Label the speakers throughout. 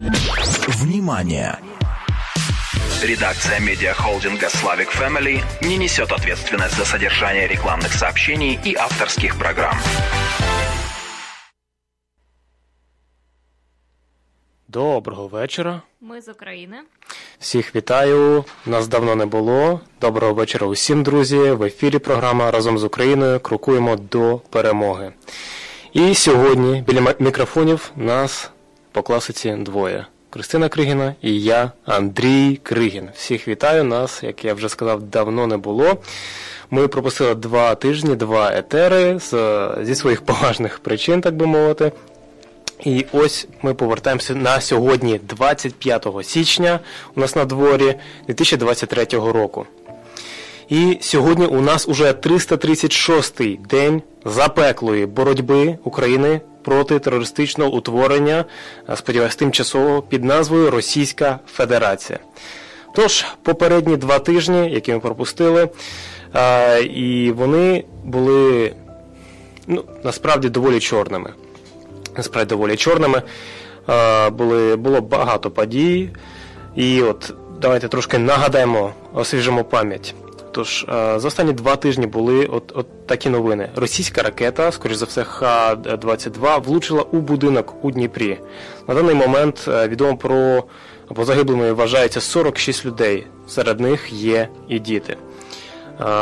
Speaker 1: Внимание! Редакция медиахолдинга «Славик Family не несет ответственность за содержание рекламных сообщений и авторских программ.
Speaker 2: Доброго вечора.
Speaker 3: Ми з України.
Speaker 2: Всіх вітаю. Нас давно не було. Доброго вечора усім, друзі. В ефірі програма разом з Україною крокуємо до перемоги. І сьогодні біля мікрофонів нас по класиці двоє. Кристина Кригіна і я, Андрій Кригін. Всіх вітаю нас, як я вже сказав, давно не було. Ми пропустили два тижні, два етери з, зі своїх поважних причин, так би мовити. І ось ми повертаємося на сьогодні, 25 січня, у нас на дворі 2023 року. І сьогодні у нас уже 336-й день запеклої боротьби України проти терористичного утворення, сподіваюсь, тимчасово під назвою Російська Федерація. Тож, попередні два тижні, які ми пропустили, і вони були ну, насправді доволі чорними насправді доволі чорними. Були, Було багато подій. І от давайте трошки нагадаємо, освіжимо пам'ять. Тож, за останні два тижні були от от такі новини. Російська ракета, скоріш за все, Х-22, влучила у будинок у Дніпрі. На даний момент відомо про або загиблими вважається 46 людей. Серед них є і діти.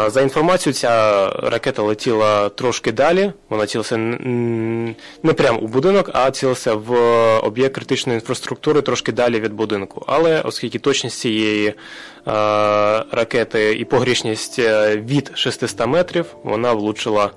Speaker 2: За інформацією, ця ракета летіла трошки далі. Вона цілася не прямо у будинок, а цілася в об'єкт критичної інфраструктури трошки далі від будинку. Але оскільки точність цієї ракети і погрішність е, від 600 метрів, вона влучила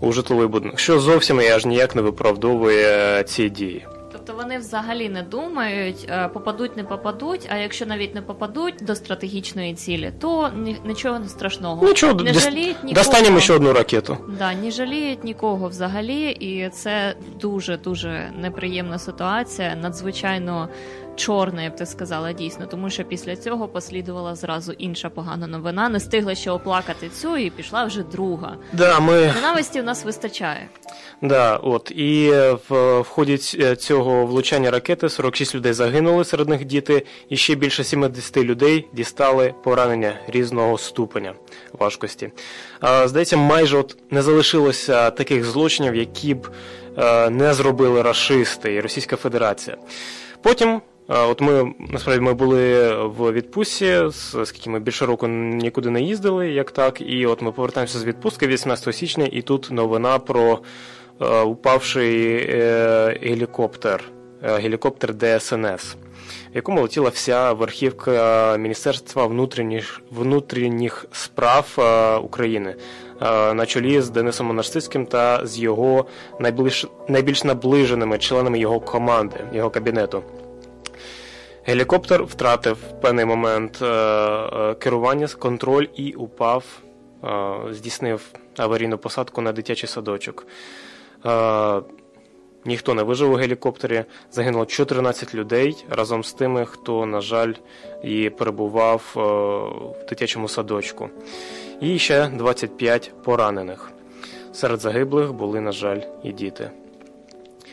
Speaker 2: у житловий будинок, що зовсім аж ніяк не виправдовує ці дії.
Speaker 3: Тобто вони взагалі не думають, е, попадуть, не попадуть. А якщо навіть не попадуть до стратегічної цілі, то нічого не страшного.
Speaker 2: Нічого не жаліють нікого. достанемо ще одну ракету.
Speaker 3: Да, не жаліють нікого взагалі, і це дуже дуже неприємна ситуація. Надзвичайно чорна, я б ти сказала, дійсно, тому що після цього послідувала зразу інша погана новина. Не встигла ще оплакати цю, і пішла вже друга.
Speaker 2: Да, ми...
Speaker 3: Ненависті в нас вистачає.
Speaker 2: Да, от і в, в ході цього влучання ракети 46 людей загинули, серед них діти, і ще більше 70 людей дістали поранення різного ступеня важкості. А, Здається, майже от не залишилося таких злочинів, які б не зробили расисти і Російська Федерація. Потім От ми насправді ми були в відпустці, оскільки ми більше року нікуди не їздили, як так. І от ми повертаємося з відпустки 18 січня, і тут новина про е, упавший е, гелікоптер, е, гелікоптер ДСНС, в якому летіла вся верхівка Міністерства внутрішніх внутрішніх справ України. На чолі з Денисом Монастирським та з його найбільш найбільш наближеними членами його команди, його кабінету. Гелікоптер втратив в певний момент е, е, керування, контроль і упав, е, здійснив аварійну посадку на дитячий садочок. Ніхто не вижив у гелікоптері, загинуло 14 людей разом з тими, хто, на жаль, і перебував в дитячому садочку. І ще 25 поранених. Серед загиблих були, на жаль, і діти.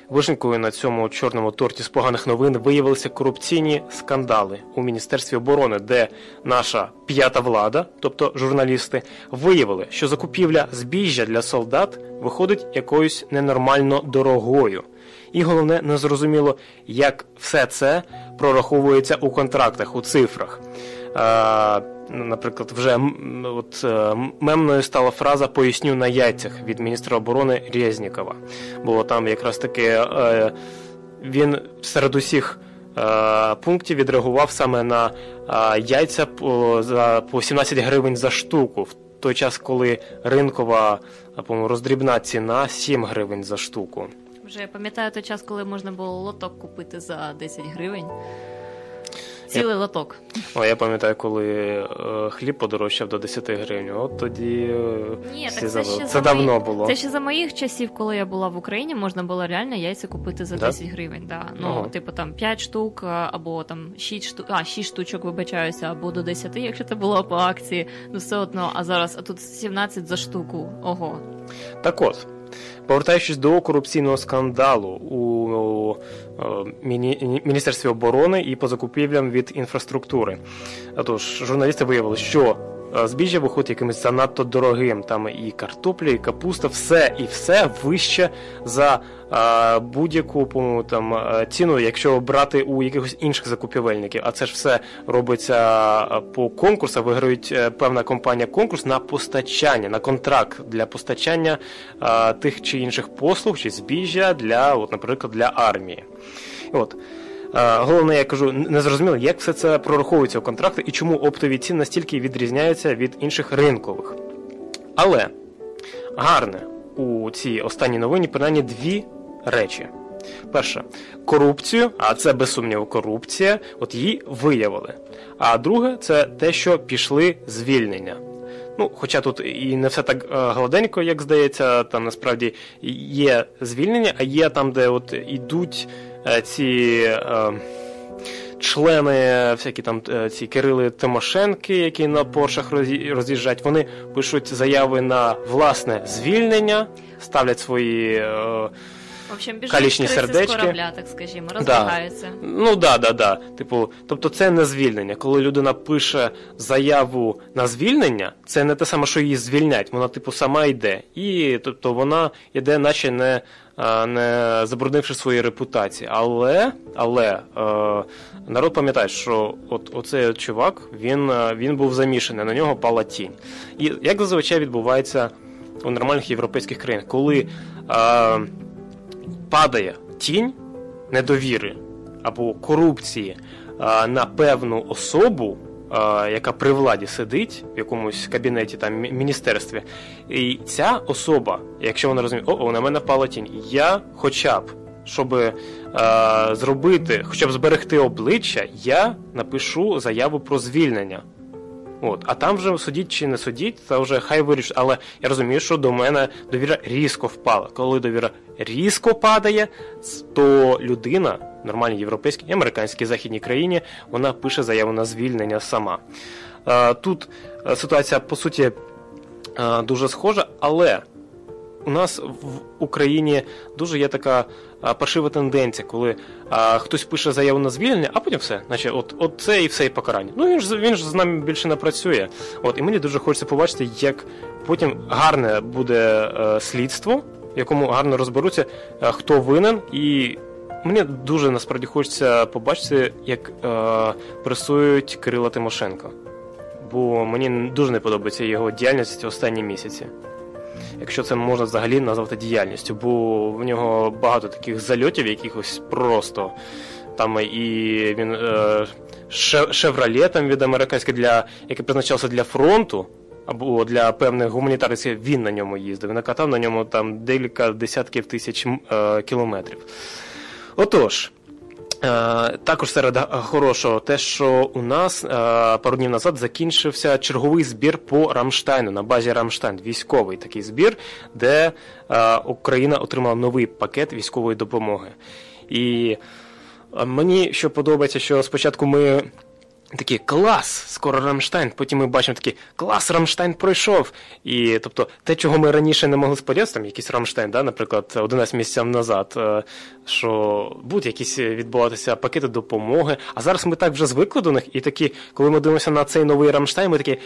Speaker 2: Вишенькою на цьому чорному торті з поганих новин виявилися корупційні скандали у міністерстві оборони, де наша п'ята влада, тобто журналісти, виявили, що закупівля збіжжя для солдат виходить якоюсь ненормально дорогою. І головне, незрозуміло, як все це прораховується у контрактах, у цифрах. Ну, наприклад, вже от е, мемною стала фраза Поясню на яйцях від міністра оборони Резнікова. Бо там якраз таки е, він серед усіх е, пунктів відреагував саме на яйця по за по 17 гривень за штуку, в той час, коли ринкова роздрібна ціна 7 гривень за штуку.
Speaker 3: Вже пам'ятаю той час, коли можна було лоток купити за 10 гривень. Цілий я... лоток.
Speaker 2: О, я пам'ятаю, коли е, хліб подорожчав до 10 гривень. От тоді е,
Speaker 3: Ні,
Speaker 2: всі
Speaker 3: так це,
Speaker 2: ще
Speaker 3: це
Speaker 2: давно
Speaker 3: мої...
Speaker 2: було.
Speaker 3: Це ще за моїх часів, коли я була в Україні, можна було реально яйця купити за да? 10 гривень. Да. Ну, ага. типу там 5 штук, або там 6 штук, а 6 штучок, вибачаюся, або до 10, якщо це було по акції. Ну все одно, а зараз а тут 17 за штуку. Ого.
Speaker 2: Так от. Повертаючись до корупційного скандалу у Міністерстві оборони і по закупівлям від інфраструктури. Тож журналісти виявили, що збіжжя виходить якимось занадто дорогим. Там і картопля, і капуста, все і все вище за будь-яку там ціну, якщо брати у якихось інших закупівельників. А це ж все робиться по конкурсах. Виграють е, певна компанія конкурс на постачання, на контракт для постачання тих чи інших послуг чи збіжжя для, от, наприклад, для армії. От. Головне, я кажу, не зрозуміло, як все це прораховується у контракти і чому оптові ціни настільки відрізняються від інших ринкових. Але гарне у цій останній новині принаймні дві речі. Перше, корупцію, а це без сумніву корупція, от її виявили. А друге, це те, що пішли звільнення. Ну, Хоча тут і не все так е, гладенько, як здається, там насправді є звільнення, а є там, де от ідуть ці е, члени, всякі там е, ці Кирили Тимошенки, які на Поршах роз'їжджають, вони пишуть заяви на власне звільнення, ставлять свої.
Speaker 3: В общем, калічні сердечки. з корабля, так скажімо, розбігаються.
Speaker 2: Да. Ну да, да, да. Типу, тобто, це не звільнення. Коли людина пише заяву на звільнення, це не те саме, що її звільнять. Вона, типу, сама йде. І тобто вона йде, наче не не забруднивши свої репутації. Але але е, народ пам'ятає, що от оцей чувак він він був замішаний, на нього пала тінь. І як зазвичай відбувається у нормальних європейських країнах, коли е, падає тінь недовіри або корупції е, на певну особу яка при владі сидить в якомусь кабінеті там міністерстві, і ця особа, якщо вона розуміє, о, на мене впала тінь, я хоча б. Щоб е, зробити, хоча б зберегти обличчя, я напишу заяву про звільнення. От, А там вже судіть чи не судіть, це вже хай вирішить. Але я розумію, що до мене довіра різко впала. Коли довіра різко падає, то людина нормальній європейській, американській західній країні, вона пише заяву на звільнення сама. Тут е, ситуація по суті е, дуже схожа, але у нас в Україні дуже є така е, паршива тенденція, коли а, хтось пише заяву на звільнення, а потім все, наче от от це і все і покарання. Ну він ж він ж з нами більше не працює. От і мені дуже хочеться побачити, як потім гарне буде е, слідство, в якому гарно розберуться, е, хто винен і. Мені дуже насправді хочеться побачити, як е, пресують Кирила Тимошенко. Бо мені дуже не подобається його діяльність останні місяці. Якщо це можна взагалі назвати діяльністю, бо в нього багато таких зальотів, якихось просто там і він е, шевроле там від американське для який призначався для фронту. Або для певних гуманітарних він на ньому їздив. Він накатав на ньому там декілька десятків тисяч е, кілометрів. Отож, також серед хорошого, те, що у нас е, пару днів назад закінчився черговий збір по Рамштайну на базі Рамштайн, військовий такий збір, де е, Україна отримала новий пакет військової допомоги. І мені що подобається, що спочатку ми Такі клас, скоро Рамштайн. Потім ми бачимо такі клас, Рамштайн пройшов. І тобто те, чого ми раніше не могли сподіватися, там якийсь Рамштайн, да, наприклад, 11 місяців назад, е, що будуть якісь відбуватися пакети допомоги. А зараз ми так вже звикли до них, і такі, коли ми дивимося на цей новий Рамштайн, ми такі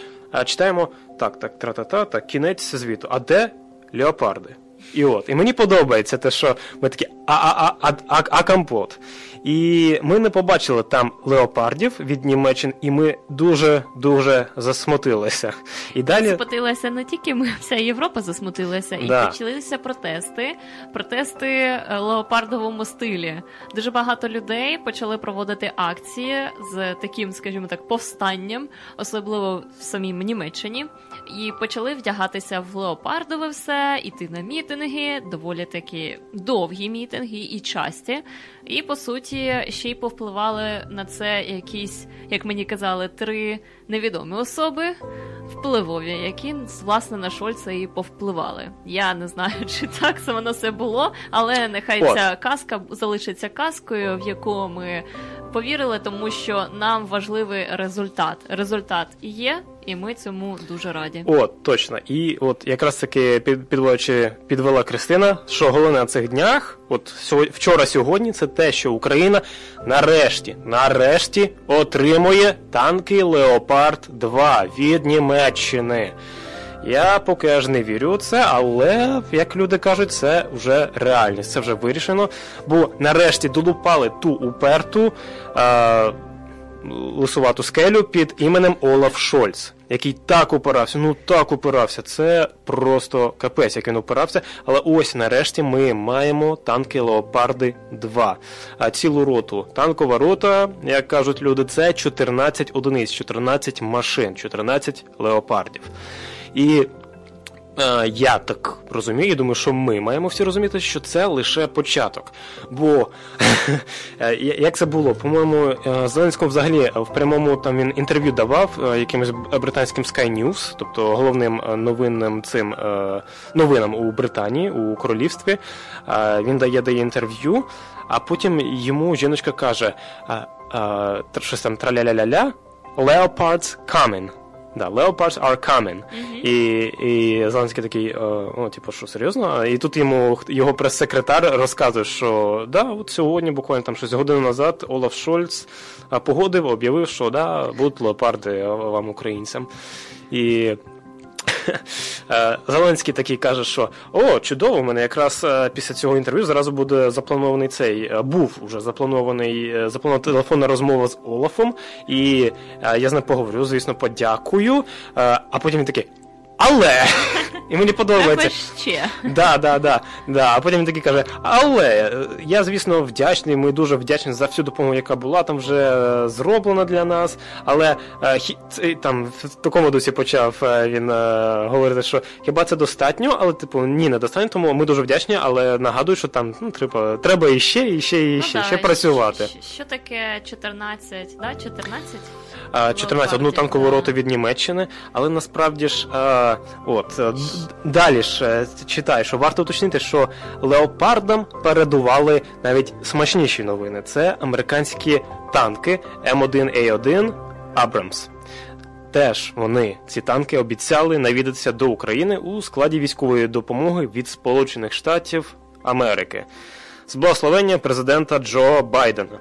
Speaker 2: читаємо так, так, тра-та-та, так, кінець світу. А де леопарди? І от, і мені подобається те, що ми такі а-а-а, а компот. І ми не побачили там леопардів від Німеччини, і ми дуже-дуже засмутилися. І далі
Speaker 3: засмутилася не тільки ми, вся Європа засмутилася, і да. почалися протести, протести е, леопардовому стилі. Дуже багато людей почали проводити акції з таким, скажімо так, повстанням, особливо в самій Німеччині, і почали вдягатися в леопардове все, іти на мітинги, доволі такі довгі мітинги і часті. І по суті, ще й повпливали на це якісь, як мені казали, три невідомі особи впливові, які власне на Шольца і повпливали. Я не знаю, чи так це воно все було, але нехай ця казка залишиться казкою, в яку ми повірили, тому що нам важливий результат. Результат є, і ми цьому дуже раді.
Speaker 2: От, точно. І от якраз таки під, підводячи, підвела Кристина, що головне на цих днях, от вчора сьогодні, це те, що Україна нарешті, нарешті отримує танки Леопард 2 від Німеччини. Я поки аж не вірю у це, але, як люди кажуть, це вже реальність, це вже вирішено. Бо нарешті долупали ту уперту е, лисувату скелю під іменем Олаф Шольц, який так упирався, ну так упирався. Це просто капець, як він упирався. Але ось нарешті ми маємо танки Леопарди 2. А цілу роту. Танкова рота, як кажуть люди, це 14 одиниць, 14 машин, 14 леопардів. І я так розумію, думаю, що ми маємо всі розуміти, що це лише початок. Бо е, як це було? По-моєму, е, Зеленському взагалі в прямому там він інтерв'ю давав е, якимось британським Sky News, тобто головним новинним цим новинам у Британії, у королівстві. Він дає дає інтерв'ю, а потім йому жіночка каже: щось там траля-ля-ля-ля, Leopards coming. Да, Leopards are coming. Mm-hmm. І і Зеленський такий, о, типу, що серйозно? І тут йому його прес-секретар розказує, що да, от сьогодні, буквально там щось годину назад, Олаф Шольц погодив, об'явив, що да, будуть леопарди вам, українцям. І Е, Зеленський такий каже, що о, чудово, у мене якраз е, після цього інтерв'ю зразу буде запланований цей. Е, був уже запланований запланована телефонна розмова з Олафом, і я з ним поговорю, звісно, подякую. А потім він такий. Але і мені подобається.
Speaker 3: ще.
Speaker 2: Да, да, да, да. А потім він такий каже: Але я, звісно, вдячний. Ми дуже вдячні за всю допомогу, яка була там вже зроблена для нас. Але там в такому досі почав він говорити, що хіба це достатньо, але типу ні, не достатньо, тому ми дуже вдячні, але нагадую, що там ну, треба треба іще, іще, іще, ну, ще працювати.
Speaker 3: Що, що таке 14, да? 14?
Speaker 2: 14 одну танкову роту від Німеччини, але насправді ж от далі ж е, читаю, що варто уточнити, що леопардам передували навіть смачніші новини. Це американські танки М1А1 Абрамс. Теж вони ці танки обіцяли навідатися до України у складі військової допомоги від Сполучених Штатів Америки з благословення президента Джо Байдена.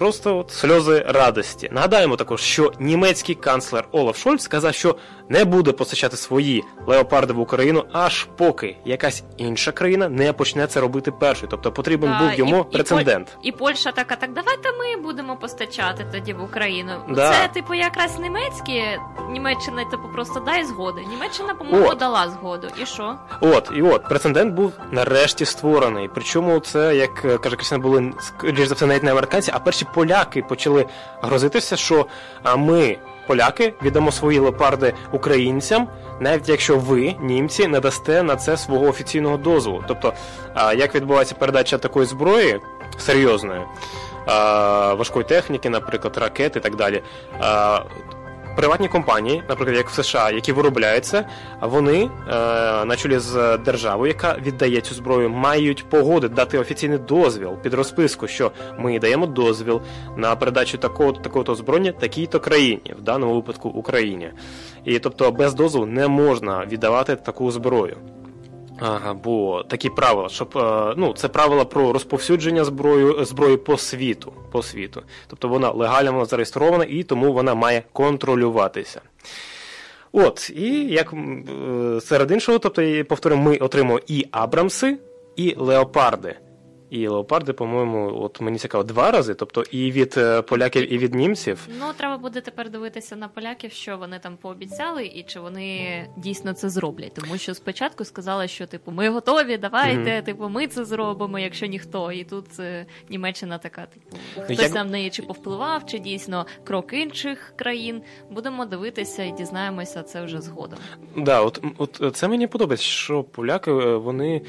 Speaker 2: Просто от сльози радості. Нагадаємо також, що німецький канцлер Олаф Шольц сказав, що не буде постачати свої леопарди в Україну, аж поки якась інша країна не почне це робити першою. Тобто потрібен да, був йому і, прецедент.
Speaker 3: І, і Польща така, так давайте ми будемо постачати тоді в Україну. Да. Це типу якраз німецькі. Німеччина, типу, просто дай згоди. Німеччина, по-моєму, дала згоду. І що?
Speaker 2: От, і от прецедент був нарешті створений. Причому це, як каже Кристина, були скоріш за все навіть не американці, а перші поляки почали грозитися, що ми, поляки, віддамо свої леопарди українцям, навіть якщо ви, німці, не дасте на це свого офіційного дозволу. Тобто, як відбувається передача такої зброї серйозної, важкої техніки, наприклад, ракет і так далі приватні компанії, наприклад, як в США, які виробляються, вони е, на чолі з державою, яка віддає цю зброю, мають погоди дати офіційний дозвіл під розписку, що ми даємо дозвіл на передачу такого такого озброєння такій-то країні, в даному випадку Україні. І тобто без дозволу не можна віддавати таку зброю. Ага, бо такі правила, щоб е, ну це правила про розповсюдження зброї зброї по світу. По світу. Тобто вона легально зареєстрована і тому вона має контролюватися. От, і як е, серед іншого, тобто, повторюємо, ми отримуємо і Абрамси, і Леопарди. І леопарди, по-моєму, от мені цікаво два рази, тобто і від е, поляків, і від німців.
Speaker 3: Ну треба буде тепер дивитися на поляків, що вони там пообіцяли, і чи вони дійсно це зроблять. Тому що спочатку сказали, що типу ми готові, давайте, mm-hmm. типу, ми це зробимо, якщо ніхто. І тут е, Німеччина така, типу, хтось Як... на неї чи повпливав, чи дійсно крок інших країн. Будемо дивитися і дізнаємося це вже згодом.
Speaker 2: Да, от от це мені подобається, що поляки е, вони.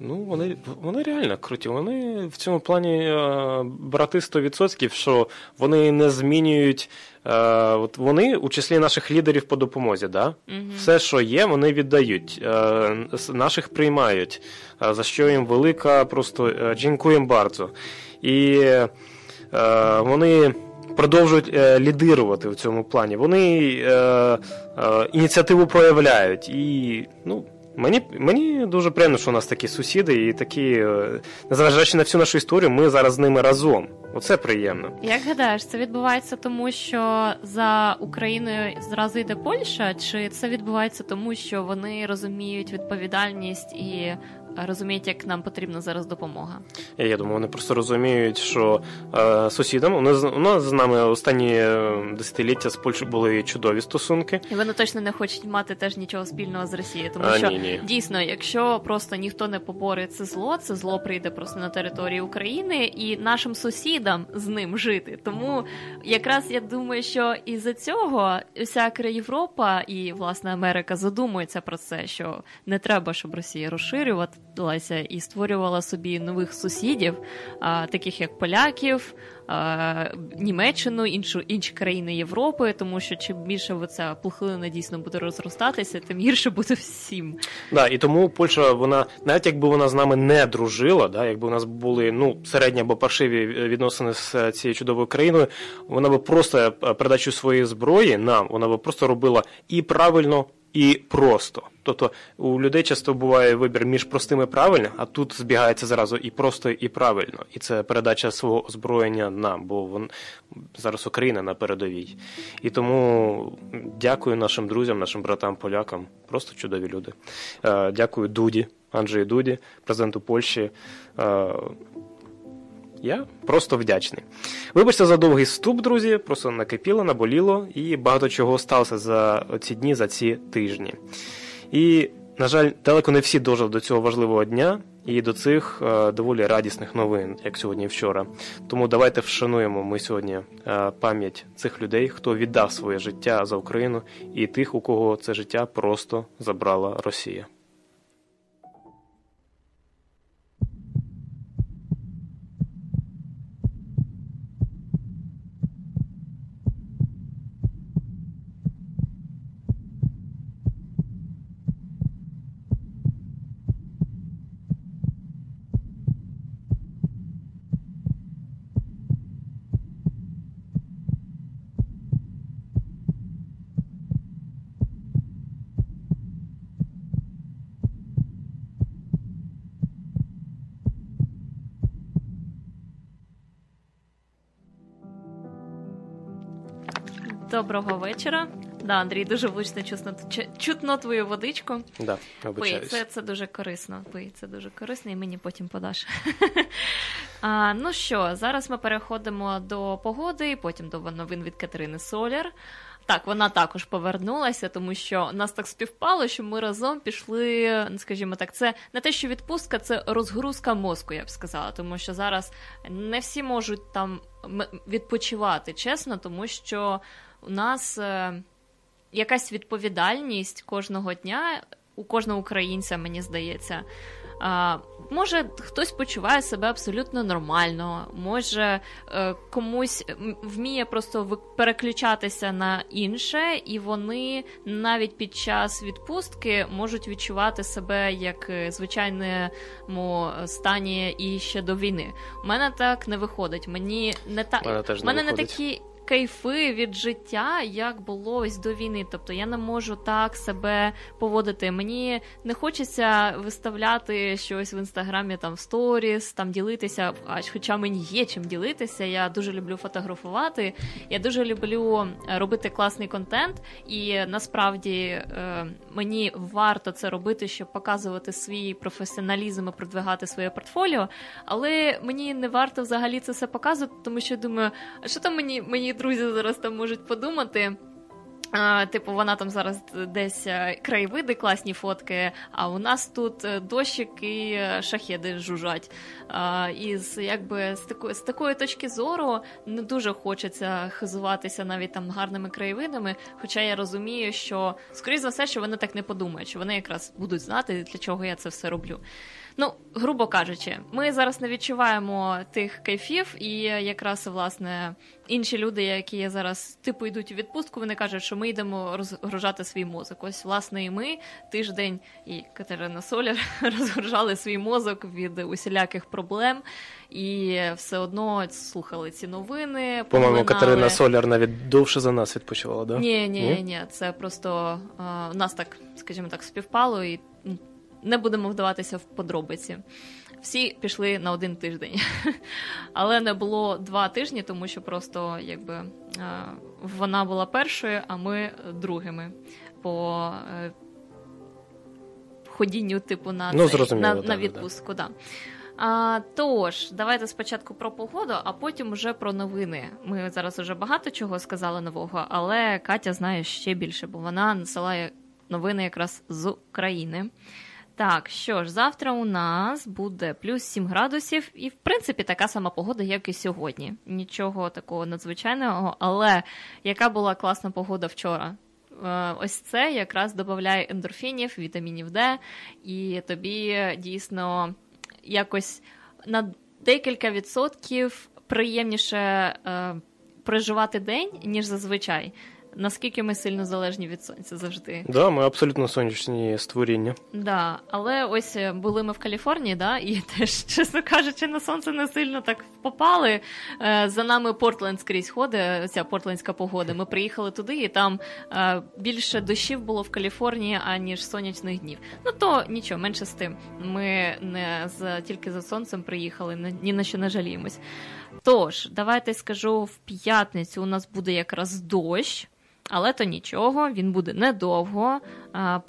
Speaker 2: Ну, вони вони реально круті. Вони в цьому плані е, брати 100%, що вони не змінюють. Е, от Вони у числі наших лідерів по допомозі. Да? Угу. Все, що є, вони віддають, е, наших приймають, е, за що їм велика, просто е, джінкуєм bardzo. І е, вони продовжують е, лідирувати в цьому плані. Вони е, е, ініціативу проявляють і ну. Мені мені дуже приємно, що у нас такі сусіди, і такі, е, незважаючи на всю нашу історію, ми зараз з ними разом. Оце приємно.
Speaker 3: Як гадаєш, це відбувається тому, що за Україною зразу йде Польща, чи це відбувається тому, що вони розуміють відповідальність і розуміють, як нам потрібна зараз допомога?
Speaker 2: Я думаю, вони просто розуміють, що е, сусідам у нас у нас з нами останні е, десятиліття з Польщею були чудові стосунки.
Speaker 3: І вони точно не хочуть мати теж нічого спільного з Росією, тому
Speaker 2: а,
Speaker 3: що
Speaker 2: ні, ні.
Speaker 3: дійсно, якщо просто ніхто не поборить це зло, це зло прийде просто на територію України і нашим сусідам з ним жити. Тому якраз я думаю, що із за цього вся Європа і власне Америка задумується про це, що не треба, щоб Росія розширювалася і створювала собі нових сусідів, а, таких як поляків. Німеччину, іншу інші країни Європи, тому що чим більше ця пухлина дійсно буде розростатися, тим гірше буде всім.
Speaker 2: Да, і тому Польща, вона навіть якби вона з нами не дружила, да, якби у нас були ну середні або паршиві відносини з цією чудовою країною, вона би просто передачу своєї зброї нам, вона би просто робила і правильно і просто. Тобто у людей часто буває вибір між простим і правильним, а тут збігається зразу і просто, і правильно. І це передача свого озброєння нам, бо вон зараз Україна на передовій. І тому дякую нашим друзям, нашим братам, полякам. Просто чудові люди. Е, дякую Дуді, Анджею Дуді, президенту Польщі. Я просто вдячний. Вибачте за довгий вступ, друзі. Просто накипіло, наболіло, і багато чого сталося за ці дні, за ці тижні. І, на жаль, далеко не всі дожили до цього важливого дня і до цих е, доволі радісних новин, як сьогодні і вчора. Тому давайте вшануємо ми сьогодні е, пам'ять цих людей, хто віддав своє життя за Україну, і тих, у кого це життя просто забрала Росія.
Speaker 3: Доброго вечора. Да, Андрій, дуже влучно чутно, чутно твою водичку.
Speaker 2: Да,
Speaker 3: Пий, це це дуже корисно. Пий, це дуже корисно, і мені потім подаш. а, Ну що, зараз ми переходимо до погоди, потім до новин від Катерини Соляр. Так, вона також повернулася, тому що нас так співпало, що ми разом пішли, скажімо так, це не те, що відпустка, це розгрузка мозку, я б сказала, тому що зараз не всі можуть там відпочивати, чесно, тому що у нас е, якась відповідальність кожного дня у кожного українця, мені здається. А, Може, хтось почуває себе абсолютно нормально, може е, комусь вміє просто переключатися на інше, і вони навіть під час відпустки можуть відчувати себе як е, звичайному стані і ще до війни. У мене так не виходить. Мені не та
Speaker 2: мене, теж не, мене
Speaker 3: не такі кайфи від життя, як було ось до війни. Тобто я не можу так себе поводити. Мені не хочеться виставляти щось в інстаграмі, там в сторіс, там ділитися. Хоча мені є чим ділитися, я дуже люблю фотографувати. Я дуже люблю е, робити класний контент, і насправді е, мені варто це робити, щоб показувати свій професіоналізм і продвигати своє портфоліо. Але мені не варто взагалі це все показувати, тому що я думаю, а що там мені мені друзі зараз там можуть подумати. А, Типу, вона там зараз десь е, краєвиди, класні фотки, а у нас тут е, дощик і е, шахеди жужжать. А, І з, якби з такої з такої точки зору не дуже хочеться хизуватися навіть там гарними краєвидами. Хоча я розумію, що скоріш за все, що вони так не подумають, що вони якраз будуть знати, для чого я це все роблю. Ну, грубо кажучи, ми зараз не відчуваємо тих кайфів, і якраз власне інші люди, які зараз типу йдуть у відпустку, вони кажуть, що ми йдемо розгружати свій мозок. Ось, власне, і ми тиждень і Катерина Соляр розгружали свій мозок від усіляких проблем. І все одно слухали ці новини.
Speaker 2: По-моєму, Катерина Соляр навіть довше за нас відпочивала, да?
Speaker 3: Ні, ні, ні, це просто а, нас так, скажімо так, співпало, і не будемо вдаватися в подробиці. Всі пішли на один тиждень, але не було два тижні, тому що просто якби вона була першою, а ми другими по е, ходінню, типу, на
Speaker 2: ну,
Speaker 3: цей, на, на відпустку. Да. А, Тож, давайте спочатку про погоду, а потім вже про новини. Ми зараз вже багато чого сказали нового, але Катя знає ще більше, бо вона насилає новини якраз з України. Так, що ж, завтра у нас буде плюс 7 градусів, і, в принципі, така сама погода, як і сьогодні. Нічого такого надзвичайного, але яка була класна погода вчора? Е, ось це якраз додає ендорфінів, вітамінів Д, і тобі дійсно якось на декілька відсотків приємніше е, проживати день, ніж зазвичай наскільки ми сильно залежні від сонця завжди.
Speaker 2: Да, ми абсолютно сонячні створіння.
Speaker 3: Да, але ось е, були ми в Каліфорнії, да, і теж, чесно кажучи, на сонце не сильно так попали. Е, за нами Портленд скрізь ходить, ця портлендська погода. Ми приїхали туди, і там е, більше дощів було в Каліфорнії, аніж сонячних днів. Ну то нічого, менше з тим. Ми не з тільки за сонцем приїхали, ні на що не жаліємось. Тож, давайте скажу в п'ятницю. У нас буде якраз дощ. Але то нічого, він буде недовго.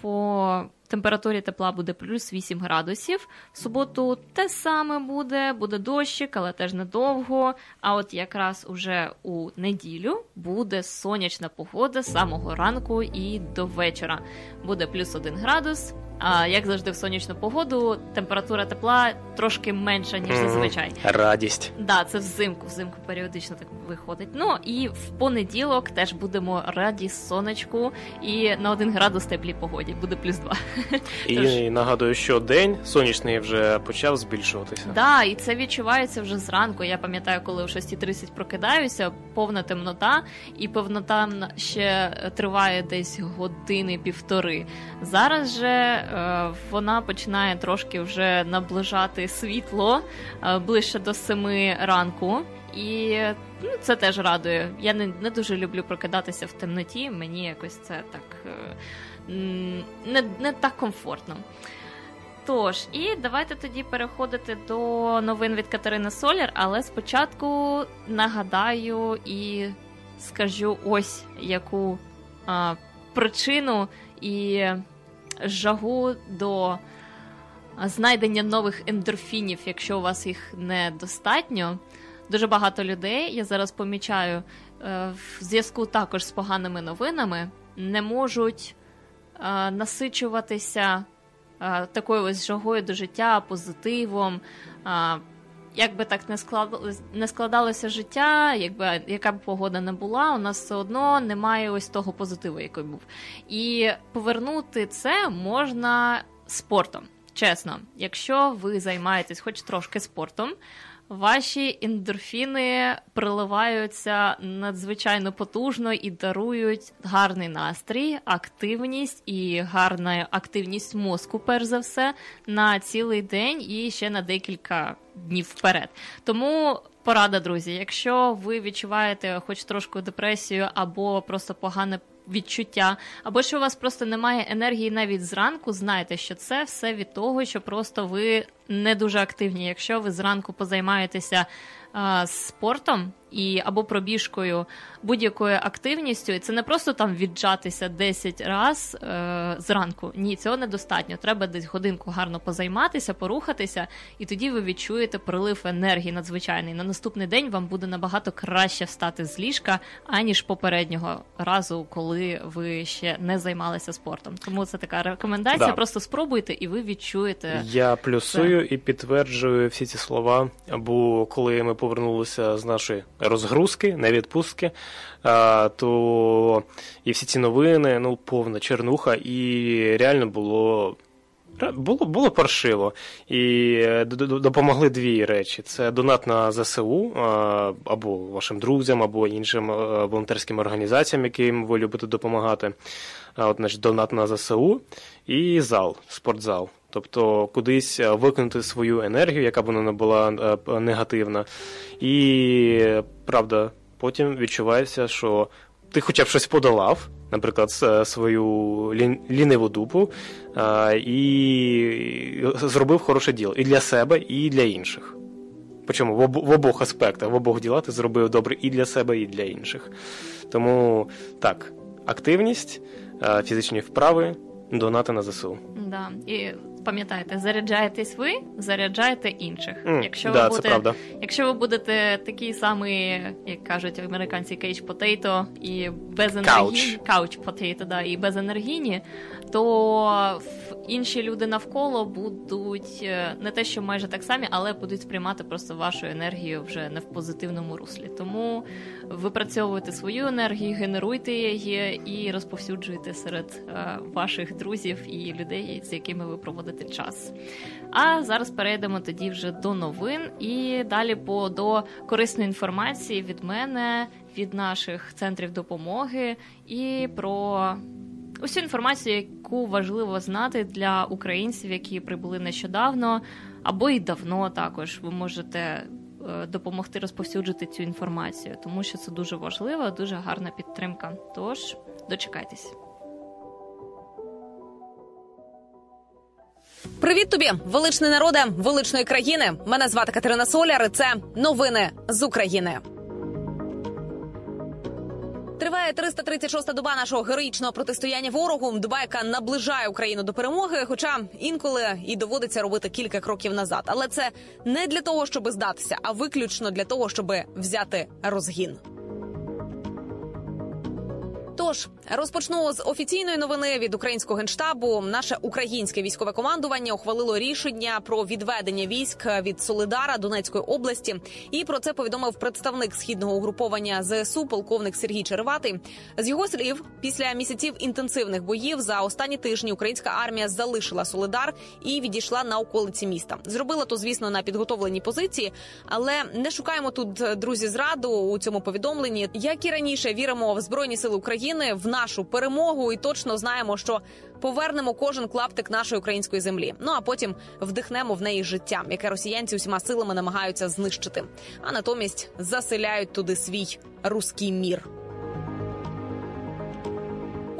Speaker 3: По температурі тепла буде плюс 8 градусів. В суботу те саме буде, буде дощик, але теж недовго. А от якраз уже у неділю буде сонячна погода з самого ранку і до вечора. Буде плюс 1 градус. А як завжди, в сонячну погоду температура тепла трошки менша, ніж зазвичай.
Speaker 2: Радість.
Speaker 3: Да, це взимку, взимку періодично так виходить. Ну і в понеділок теж будемо раді сонечку і на один градус теплій погоді, буде плюс два.
Speaker 2: І Тож... нагадую, що день сонячний вже почав збільшуватися.
Speaker 3: Да, і це відчувається вже зранку. Я пам'ятаю, коли о 6.30 прокидаюся, повна темнота, і повнота ще триває десь години-півтори. Зараз же. Е, вона починає трошки вже наближати світло е, ближче до семи ранку. І ну, це теж радує. Я не не дуже люблю прокидатися в темноті. Мені якось це так е, не, не так комфортно. Тож, і давайте тоді переходити до новин від Катерини Соляр, але спочатку нагадаю і скажу ось яку а, причину і жагу до знайдення нових ендорфінів, якщо у вас їх недостатньо. Дуже багато людей, я зараз помічаю, е, в зв'язку також з поганими новинами, не можуть е, насичуватися е, такою ось жагою до життя, позитивом, як би так не складалось, не складалося життя, якби яка б погода не була, у нас все одно немає ось того позитиву, який був. І повернути це можна спортом. Чесно, якщо ви займаєтесь хоч трошки спортом ваші ендорфіни приливаються надзвичайно потужно і дарують гарний настрій, активність і гарна активність мозку, перш за все, на цілий день і ще на декілька днів вперед. Тому. Порада, друзі, якщо ви відчуваєте хоч трошку депресію або просто погане відчуття, або що у вас просто немає енергії навіть зранку, знайте, що це все від того, що просто ви не дуже активні. Якщо ви зранку позаймаєтеся а, спортом і або пробіжкою будь-якою активністю, і це не просто там віджатися 10 раз е, зранку. Ні, цього недостатньо. Треба десь годинку гарно позайматися, порухатися, і тоді ви відчуєте прилив енергії надзвичайний. На наступний день вам буде набагато краще встати з ліжка, аніж попереднього разу, коли ви ще не займалися спортом. Тому це така рекомендація. Да. Просто спробуйте, і ви відчуєте.
Speaker 2: Я плюсую це. і підтверджую всі ці слова. Бо коли ми повернулися з нашої розгрузки, не відпустки, то і всі ці новини, ну, повна чернуха, і реально було Було було паршиво, і е, допомогли дві речі: це донат на ЗСУ або вашим друзям, або іншим е, волонтерським організаціям, яким ви любите допомагати. От, значить, донат на ЗСУ і зал, спортзал. Тобто кудись е, виконати свою енергію, яка б вона не була негативна. І правда, потім відчувається, що ти хоча б щось подолав наприклад, свою ліниву дупу і зробив хороше діло і для себе, і для інших. Причому в обох аспектах, в обох ділах ти зробив добре і для себе, і для інших. Тому так, активність, фізичні вправи, донати на ЗСУ.
Speaker 3: Да. І пам'ятайте, заряджаєтесь ви, заряджаєте інших.
Speaker 2: Mm, якщо да, ви будете,
Speaker 3: якщо ви будете такий самий, як кажуть американці, cage potato і без енергії, couch potato, да, і без енергійні, то інші люди навколо будуть е, не те, що майже так самі, але будуть сприймати просто вашу енергію вже не в позитивному руслі. Тому випрацьовуйте свою енергію, генеруйте її і розповсюджуйте серед е, ваших друзів і людей, з якими ви проводите час. А зараз перейдемо тоді вже до новин і далі по до корисної інформації від мене, від наших центрів допомоги і про усю інформацію, яку важливо знати для українців, які прибули нещодавно або й давно також. Ви можете е, допомогти розповсюджити цю інформацію, тому що це дуже важливо, дуже гарна підтримка. Тож дочекайтесь.
Speaker 4: Привіт тобі, величний народе, величної країни. Мене звати Катерина Соляр. і Це новини з України. Триває 336-та доба нашого героїчного протистояння ворогу. Доба, яка наближає Україну до перемоги. Хоча інколи і доводиться робити кілька кроків назад. Але це не для того, щоб здатися, а виключно для того, щоб взяти розгін. Тож розпочну з офіційної новини від українського генштабу. Наше українське військове командування ухвалило рішення про відведення військ від Солидара Донецької області. І про це повідомив представник східного угруповання ЗСУ, полковник Сергій Череватий. З його слів, після місяців інтенсивних боїв за останні тижні українська армія залишила Солидар і відійшла на околиці міста. Зробила то, звісно, на підготовленій позиції, але не шукаємо тут друзі зраду у цьому повідомленні. Як і раніше віримо в збройні сили України. України в нашу перемогу, і точно знаємо, що повернемо кожен клаптик нашої української землі. Ну а потім вдихнемо в неї життя, яке росіянці усіма силами намагаються знищити, а натомість заселяють туди свій руський мір.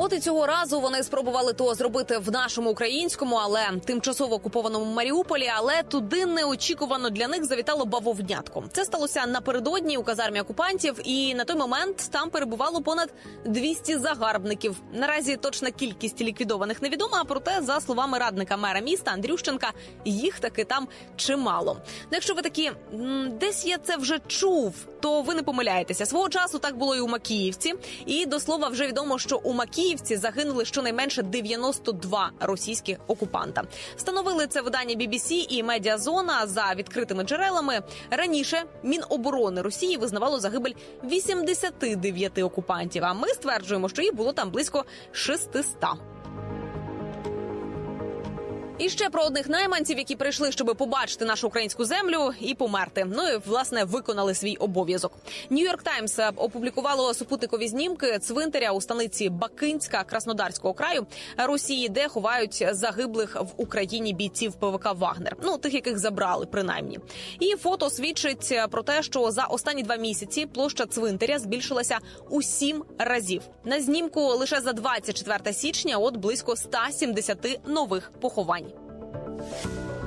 Speaker 4: От і цього разу вони спробували то зробити в нашому українському, але тимчасово окупованому Маріуполі. Але туди неочікувано для них завітало бавовнятко. Це сталося напередодні у казармі окупантів, і на той момент там перебувало понад 200 загарбників. Наразі точна кількість ліквідованих невідома. Проте, за словами радника мера міста Андрющенка, їх таки там чимало. Ну, якщо ви такі десь я це вже чув, то ви не помиляєтеся. Свого часу так було і у Макіївці, і до слова вже відомо, що у Макіївці Авдіївці загинули щонайменше 92 російські окупанта. Встановили це видання BBC і медіазона за відкритими джерелами. Раніше Міноборони Росії визнавало загибель 89 окупантів. А ми стверджуємо, що їх було там близько 600. І ще про одних найманців, які прийшли, щоб побачити нашу українську землю і померти. Ну і власне виконали свій обов'язок. Нью-Йорк Таймс опублікувало супутникові знімки цвинтаря у станиці Бакинська Краснодарського краю Росії, де ховають загиблих в Україні бійців ПВК Вагнер. Ну тих, яких забрали, принаймні. І фото свідчить про те, що за останні два місяці площа цвинтаря збільшилася у сім разів. На знімку лише за 24 січня, от близько 170 нових поховань. うん。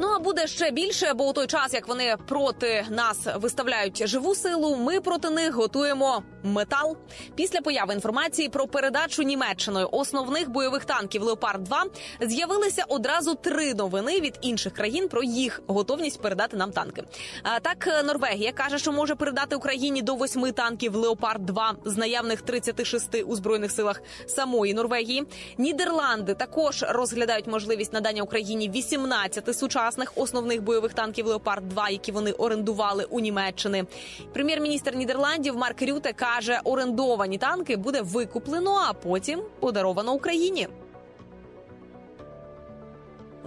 Speaker 4: Ну а буде ще більше, бо у той час, як вони проти нас виставляють живу силу, ми проти них готуємо метал. Після появи інформації про передачу Німеччиною основних бойових танків Леопард 2 з'явилися одразу три новини від інших країн про їх готовність передати нам танки. А так Норвегія каже, що може передати Україні до восьми танків Леопард 2 з наявних 36 у збройних силах самої Норвегії. Нідерланди також розглядають можливість надання Україні 18 сучасних основних бойових танків Леопард 2 які вони орендували у Німеччини. Прем'єр-міністр Нідерландів Марк Рюте каже, орендовані танки буде викуплено, а потім подаровано Україні.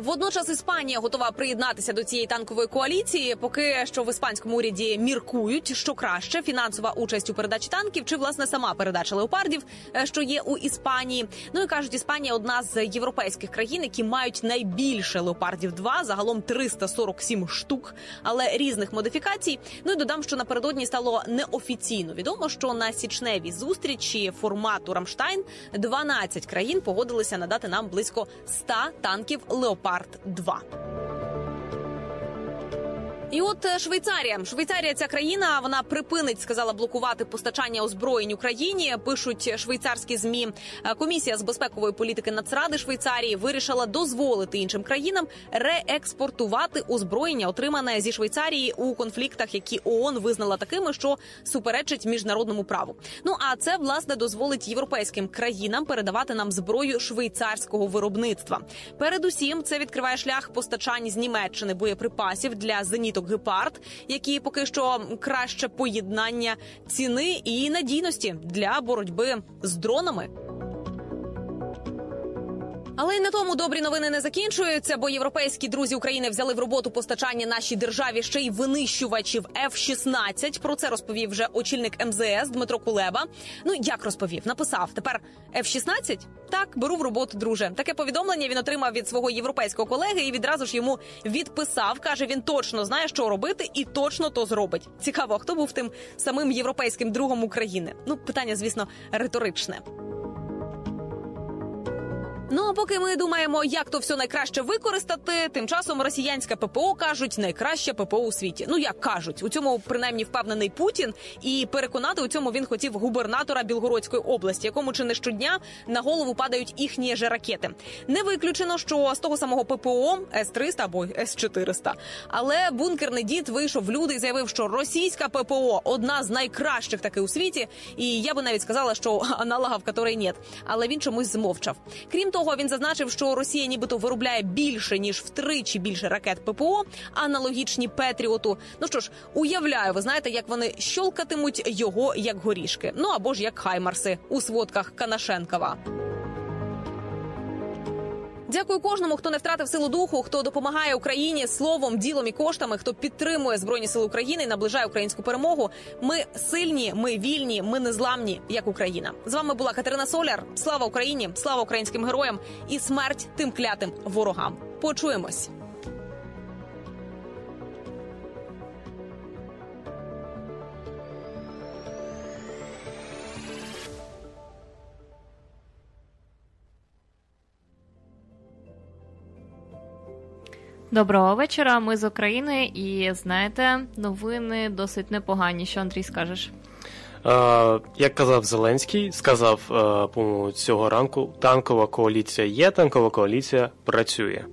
Speaker 4: Водночас Іспанія готова приєднатися до цієї танкової коаліції. Поки що в іспанському уряді міркують, що краще фінансова участь у передачі танків, чи власне сама передача леопардів, е, що є у Іспанії. Ну і кажуть, Іспанія одна з європейських країн, які мають найбільше леопардів 2, загалом 347 штук, але різних модифікацій. Ну і додам, що напередодні стало неофіційно відомо, що на січневій зустрічі формату Рамштайн 12 країн погодилися надати нам близько 100 танків Леопард 2 і от е, Швейцарія, Швейцарія, ця країна, вона припинить, сказала блокувати постачання озброєнь Україні. Пишуть швейцарські змі. Е, Комісія з безпекової політики Нацради Швейцарії вирішила дозволити іншим країнам реекспортувати озброєння, отримане зі Швейцарії у конфліктах, які ООН визнала такими, що суперечить міжнародному праву. Ну а це власне дозволить європейським країнам передавати нам зброю швейцарського виробництва. Передусім, це відкриває шлях постачань з Німеччини боєприпасів для зеніток гепард, які поки що краще поєднання ціни і надійності для боротьби з дронами. Але й на тому добрі новини не закінчуються, бо європейські друзі України взяли в роботу постачання нашій державі ще й винищувачів F-16. Про це розповів вже очільник МЗС Дмитро Кулеба. Ну як розповів, написав тепер F-16? Так, беру в роботу, друже. Таке повідомлення він отримав від свого європейського колеги і відразу ж йому відписав. каже, він точно знає, що робити, і точно то зробить. Цікаво, хто був тим самим європейським другом України? Ну, питання, звісно, риторичне. Ну а поки ми думаємо, як то все найкраще використати, тим часом росіянське ППО кажуть найкраще ППО у світі. Ну як кажуть, у цьому принаймні впевнений Путін, і переконати у цьому він хотів губернатора Білгородської області, якому чи не щодня на голову падають їхні же ракети. Не виключено, що з того самого ППО С-300 або С-400. Але бункерний дід вийшов в люди і заявив, що російська ППО одна з найкращих таки у світі. І я би навіть сказала, що аналогів якої нет. Але він чомусь змовчав. Крім того, він зазначив, що Росія нібито виробляє більше ніж втричі більше ракет ППО, аналогічні Петріоту. Ну що ж, уявляю, ви знаєте, як вони щолкатимуть його як горішки. Ну або ж як Хаймарси у сводках Канашенкова. Дякую кожному, хто не втратив силу духу, хто допомагає Україні словом, ділом і коштами, хто підтримує збройні сили України і наближає українську перемогу. Ми сильні, ми вільні, ми незламні, як Україна. З вами була Катерина Соляр. Слава Україні! Слава українським героям і смерть тим клятим ворогам. Почуємось.
Speaker 3: Доброго вечора. Ми з України, і знаєте, новини досить непогані. Що Андрій скажеш?
Speaker 2: Е, як казав Зеленський, сказав е, цього ранку: танкова коаліція є, танкова коаліція працює.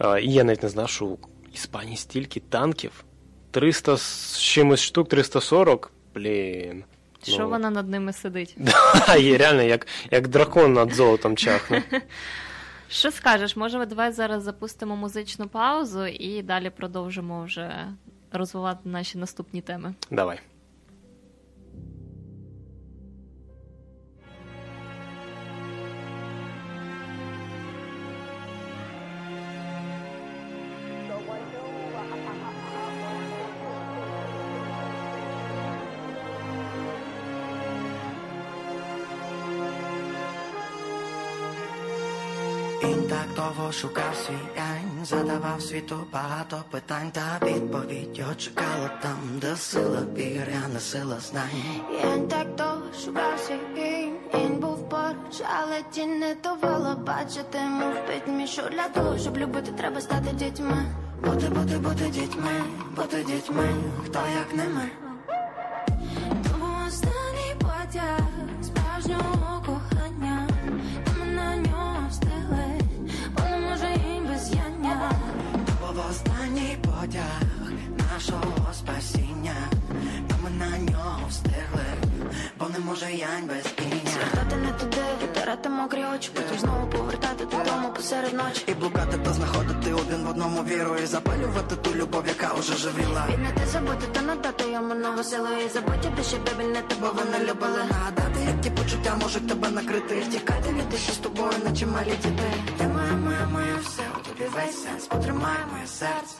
Speaker 2: Е, і я навіть не знав, що у Іспанії стільки танків. 300 з чимось штук, 340. Блін.
Speaker 3: Що
Speaker 2: Ну.
Speaker 3: вона над ними сидить?
Speaker 2: Да, є реально, як, як дракон над золотом чахне.
Speaker 3: Що скажеш? Може, давай зараз запустимо музичну паузу і далі продовжимо вже розвивати наші наступні теми.
Speaker 2: Давай.
Speaker 5: Так шукав свій день, задавав світу багато питань та відповідь його чекала там, де сила не сила знань.
Speaker 6: Він так довго шукав свій бій, він був поруч, але ті не давала бачити мов пітьмі, що для того, щоб любити, треба стати дітьми.
Speaker 5: Бути, бути, бути дітьми, бути дітьми, хто як не ми.
Speaker 6: Бо не може
Speaker 7: янь без ім'я
Speaker 6: Звертати не туди, витирати мокрі очі, потім знову повертати додому посеред ночі.
Speaker 7: І блукати та знаходити один в одному віру І запалювати ту любов, яка уже живіла.
Speaker 6: Віднати забути та надати йому нову силу і забуті душі, де біль не тебе
Speaker 7: вони любили нагадати, як ті почуття можуть тебе накрити. Втікати від душі з тобою, наче малі діти. Ти моя, моя, моя все, у тобі весь сенс, потримай моє серце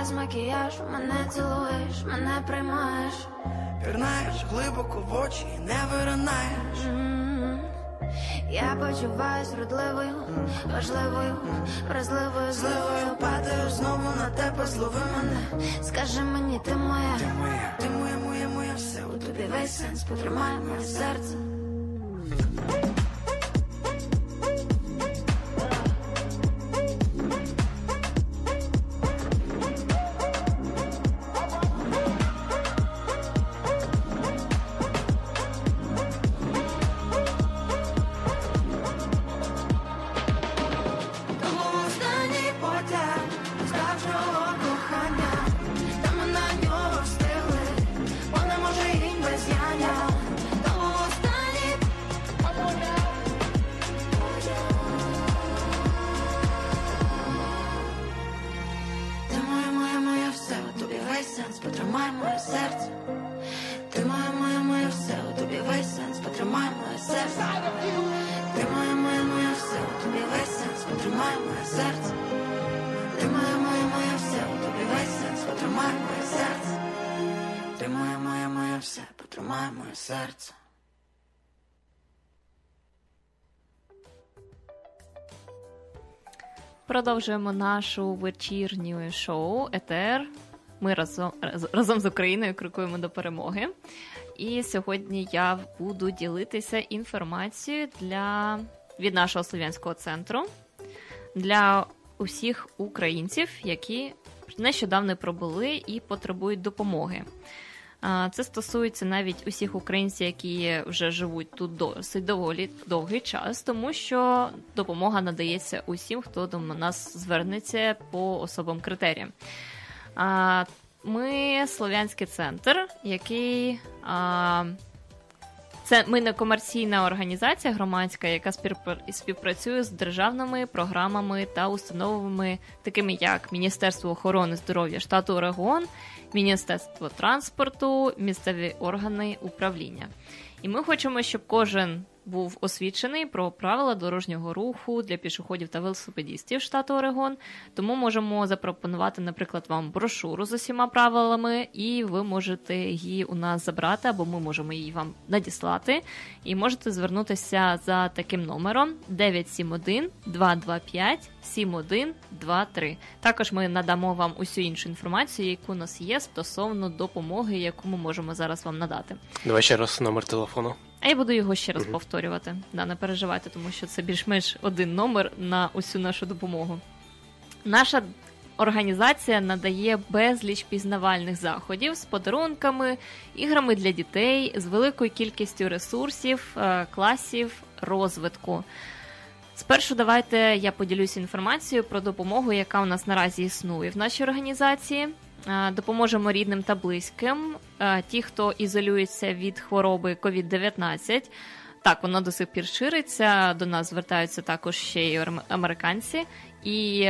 Speaker 6: без макіяжу мене цілуєш, мене приймаєш.
Speaker 7: Пірнаєш глибоко в очі і не виринаєш
Speaker 6: Я почуваюсь вродливою, важливою, вразливою, зливою.
Speaker 7: Падаю знову на тебе, злови мене
Speaker 6: Скажи мені, ти моя,
Speaker 7: Ти моя, ти моя, моя, моя все
Speaker 6: у тобі весь сенс, потримай моє серце.
Speaker 3: Продовжуємо нашу вечірню шоу Етер. Ми разом, разом з Україною крокуємо до перемоги. І сьогодні я буду ділитися інформацією для, від нашого слов'янського центру для усіх українців, які нещодавно прибули і потребують допомоги. Це стосується навіть усіх українців, які вже живуть тут досить доволі довгий час, тому що допомога надається усім, хто до нас звернеться по особам критеріям. Ми Слов'янський центр, який це ми не комерційна організація громадська, яка співпра- співпрацює з державними програмами та установами, такими як Міністерство охорони здоров'я штату Орегон, Міністерство транспорту, місцеві органи управління. І ми хочемо, щоб кожен був освічений про правила дорожнього руху для пішоходів та велосипедістів штату Орегон. Тому можемо запропонувати, наприклад, вам брошуру з усіма правилами, і ви можете її у нас забрати, або ми можемо її вам надіслати. І можете звернутися за таким номером 971 225 7123. Також ми надамо вам усю іншу інформацію, яку у нас є стосовно допомоги, яку ми можемо зараз вам надати.
Speaker 2: Давай ще раз номер телефону.
Speaker 3: А я буду його ще раз повторювати. Да, не переживайте, тому що це більш-менш один номер на усю нашу допомогу. Наша організація надає безліч пізнавальних заходів з подарунками, іграми для дітей, з великою кількістю ресурсів, е, класів розвитку. Спершу давайте я поділюся інформацією про допомогу, яка у нас наразі існує в нашій організації. Е, Допоможемо рідним та близьким, е, ті, хто ізолюється від хвороби COVID-19. Так, воно до сих пір шириться. До нас звертаються також ще й ам- американці. І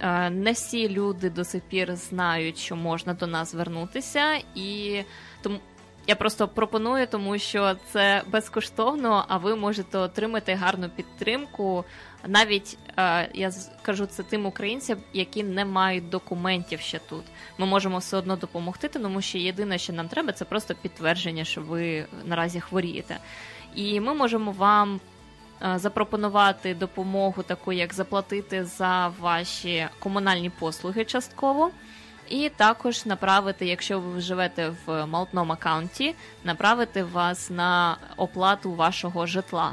Speaker 3: е, не всі люди до сих пір знають, що можна до нас звернутися, і тому я просто пропоную, тому що це безкоштовно, а ви можете отримати гарну підтримку. Навіть е, я з- кажу це тим українцям, які не мають документів ще тут. Ми можемо все одно допомогти, тому що єдине, що нам треба, це просто підтвердження, що ви наразі хворієте. І ми можемо вам е, запропонувати допомогу, таку як заплатити за ваші комунальні послуги частково. І також направити, якщо ви живете в Малтном аккаунті, направити вас на оплату вашого житла.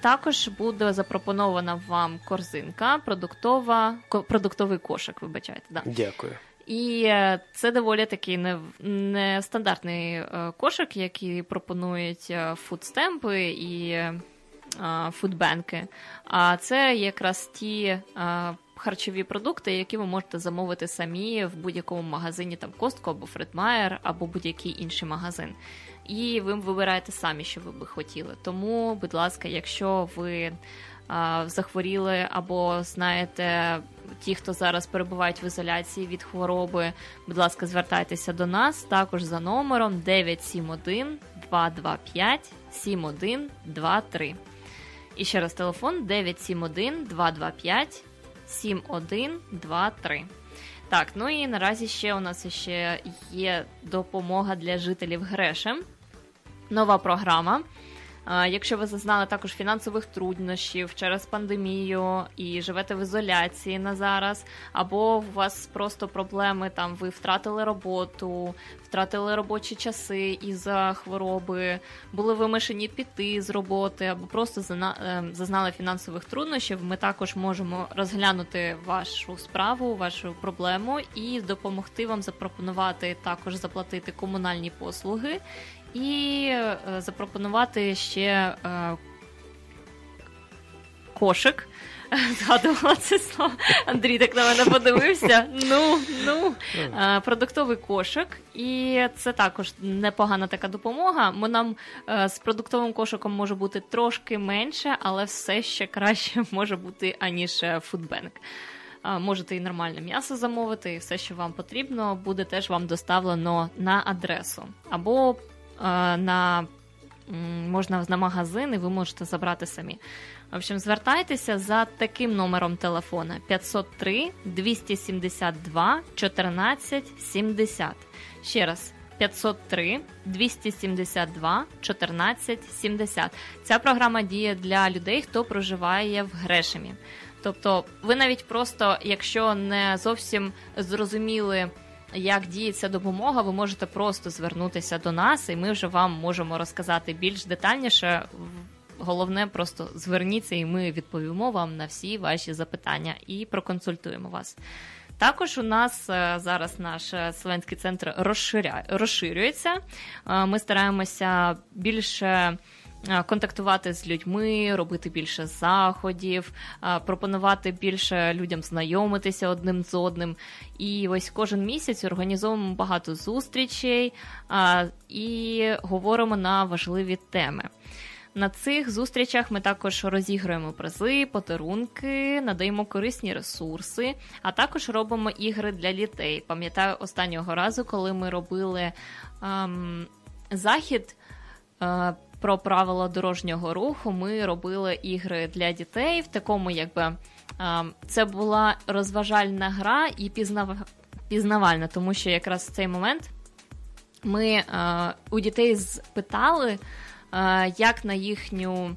Speaker 3: Також буде запропонована вам корзинка, продуктова, продуктовий кошик, вибачайте. Да.
Speaker 2: Дякую.
Speaker 3: І е, це доволі такий нестандартний е, кошик, який пропонують е, food stamp и і food bank и. А це якраз ті харчові продукти, які ви можете замовити самі в будь-якому магазині, там Costco або Fred Meyer, або будь-який інший магазин. І ви вибираєте самі, що ви би хотіли. Тому, будь ласка, якщо ви а, захворіли або знаєте ті, хто зараз перебувають в ізоляції від хвороби, будь ласка, звертайтеся до нас також за номером 971 225 7123. І ще раз телефон 971 225 7123. Так, ну і наразі ще у нас ще є допомога для жителів Грешем. Нова програма. Якщо ви зазнали також фінансових труднощів через пандемію і живете в ізоляції на зараз, або у вас просто проблеми там, ви втратили роботу, втратили робочі часи із-за хвороби, були вимушені піти з роботи, або просто е, зазнали фінансових труднощів, ми також можемо розглянути вашу справу, вашу проблему і допомогти вам запропонувати також заплатити комунальні послуги і е, запропонувати ще е, кошик. Згадувала це слово. Андрій так на мене подивився. Ну, ну, Е, продуктовий кошик, і це також непогана така допомога. Ми нам з продуктовим кошиком може бути трошки менше, але все ще краще може бути аніж фудбенк. Можете і нормальне м'ясо замовити, і все, що вам потрібно, буде теж вам доставлено на адресу. Або на можна на магазин, і ви можете забрати самі. В общем, звертайтеся за таким номером телефона 503 272 14 70. Ще раз. 503 272 14 70. Ця програма діє для людей, хто проживає в Грешемі. Тобто, ви навіть просто, якщо не зовсім зрозуміли, як діє ця допомога, ви можете просто звернутися до нас, і ми вже вам можемо розказати більш детальніше. Головне, просто зверніться, і ми відповімо вам на всі ваші запитання і проконсультуємо вас. Також у нас е, зараз наш е, Словенський центр розширя... розширюється. Е, Ми стараємося більше контактувати з людьми, робити більше заходів, е, пропонувати більше людям знайомитися одним з одним. І ось кожен місяць організовуємо багато зустрічей е, і говоримо на важливі теми. На цих зустрічах ми також розіграємо призи, подарунки, надаємо корисні ресурси, а також робимо ігри для дітей. Пам'ятаю останнього разу, коли ми робили ем, захід. е, Про правила дорожнього руху ми робили ігри для дітей в такому, якби це була розважальна гра і пізнав... пізнавальна, тому що якраз в цей момент ми у дітей спитали, як на їхню.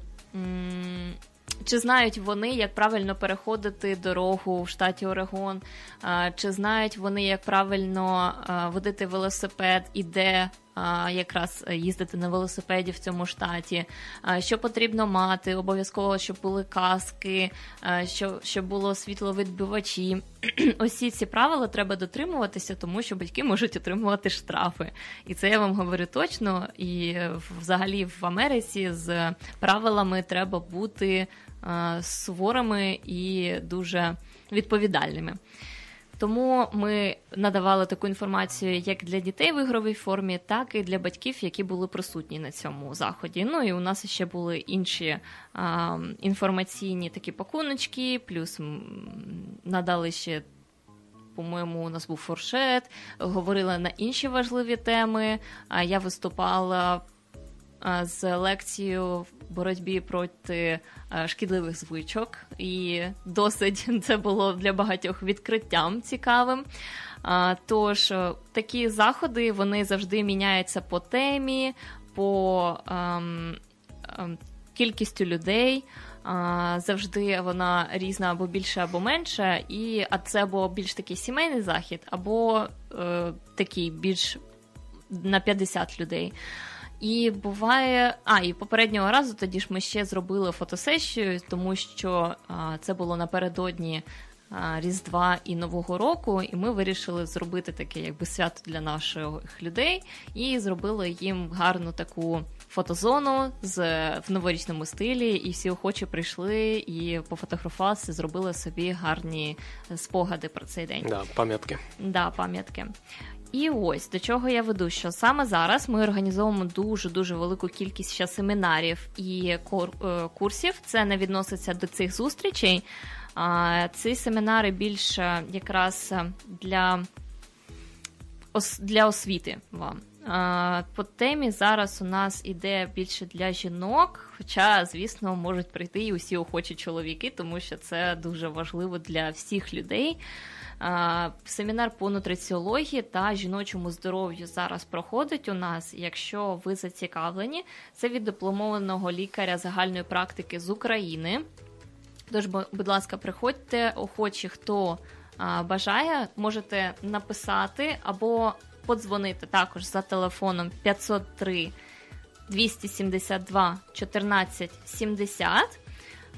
Speaker 3: Чи знають вони, як правильно переходити дорогу в штаті Орегон? Чи знають вони, як правильно водити велосипед і де якраз їздити на велосипеді в цьому штаті? Що потрібно мати? Обов'язково, щоб були каски, що- щоб було світловідбивачі. Усі ці правила треба дотримуватися, тому що батьки можуть отримувати штрафи. І це я вам говорю точно. І взагалі в Америці з правилами треба бути суворими і дуже відповідальними. Тому ми надавали таку інформацію як для дітей в ігровій формі, так і для батьків, які були присутні на цьому заході. Ну і у нас ще були інші а, інформаційні такі пакуночки, плюс надали ще. По-моєму, у нас був фуршет, говорили на інші важливі теми. Я виступала з лекцією в боротьбі проти шкідливих звичок, і досить це було для багатьох відкриттям цікавим. Тож е, такі заходи вони завжди міняються по темі, по ем, ем, кількістю людей. Завжди вона різна або більше, або менша, і а це або більш такий сімейний захід, або е, такий більш на 50 людей. І буває, а і попереднього разу тоді ж ми ще зробили фотосесію, тому що а, це було напередодні а, Різдва і Нового року, і ми вирішили зробити таке якби свято для наших людей, і зробили їм гарну таку фотозону з в новорічному стилі, і всі охочі прийшли і пофотографувалися, зробили собі гарні спогади про цей день.
Speaker 2: Да, пам'ятки.
Speaker 3: Да, пам'ятки. І ось до чого я веду, що саме зараз ми організовуємо дуже дуже велику кількість ще семінарів і е, курсів. Це не відноситься до цих зустрічей. Ці семінари більше якраз для, для освіти вам. По темі зараз у нас іде більше для жінок, хоча, звісно, можуть прийти і усі охочі чоловіки, тому що це дуже важливо для всіх людей. Семінар по нутриціології та жіночому здоров'ю зараз проходить у нас. Якщо ви зацікавлені, це від дипломованого лікаря загальної практики з України. Тож, будь ласка, приходьте, охочі, хто бажає, можете написати або подзвонити також за телефоном 503 272 14 70.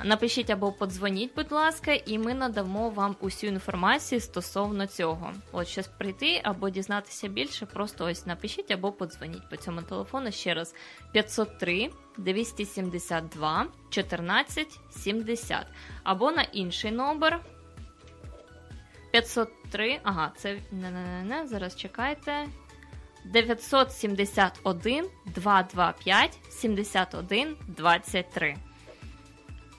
Speaker 3: Напишіть або подзвоніть, будь ласка, і ми надамо вам усю інформацію стосовно цього. От щось прийти або дізнатися більше, просто ось напишіть або подзвоніть по цьому телефону ще раз 503 272 14 70 або на інший номер 503. Ага, це не, не, не, зараз чекайте. 971 225 71 23.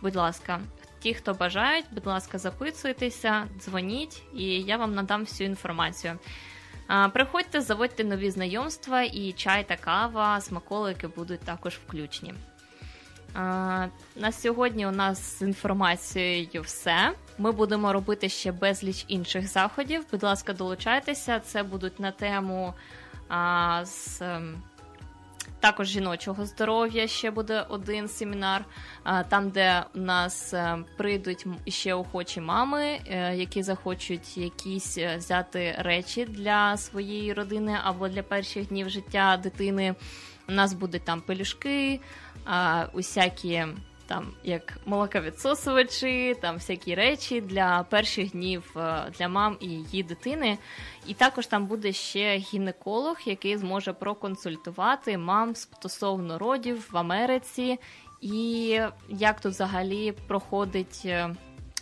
Speaker 3: Будь ласка, ті, хто бажають, будь ласка, записуйтеся, дзвоніть, і я вам надам всю інформацію. Приходьте, заводьте нові знайомства, і чай та кава, смаколики будуть також включені. На сьогодні у нас з інформацією все. Ми будемо робити ще безліч інших заходів. Будь ласка, долучайтеся. Це будуть на тему а, з. Також жіночого здоров'я ще буде один семінар, там, де у нас е, прийдуть ще охочі мами, е, які захочуть якісь е, взяти речі для своєї родини або для перших днів життя дитини. У нас будуть там пелюшки, усякі там як молоковідсосувачі, там всякі речі для перших днів е, для мам і її дитини. І також там буде ще гінеколог, який зможе проконсультувати мам стосовно родів в Америці, і як тут взагалі проходить.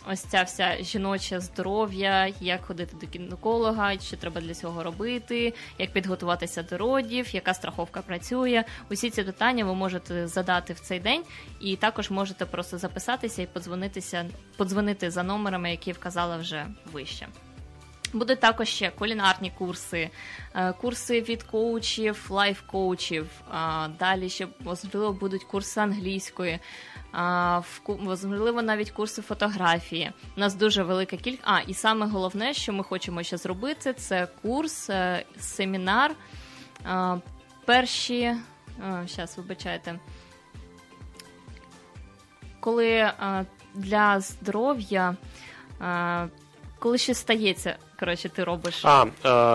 Speaker 3: Ось ця вся жіноче здоров'я, як ходити до гінеколога, що треба для цього робити, як підготуватися до родів, яка страховка працює. Усі ці питання ви можете задати в цей день, і також можете просто записатися і подзвонитися, подзвонити за номерами, які вказала вже вище. Будуть також ще кулінарні курси, е, курси від коучів, лайф-коучів. Далі ще можливо будуть курси англійської, в можливо, навіть курси фотографії. У нас дуже велика кількість. А, і саме головне, що ми хочемо ще зробити, це курс, е, семінар. Перші. Зараз, вибачайте. Коли е, для здоров'я, е, коли ще стається, коротше, ти робиш.
Speaker 2: А,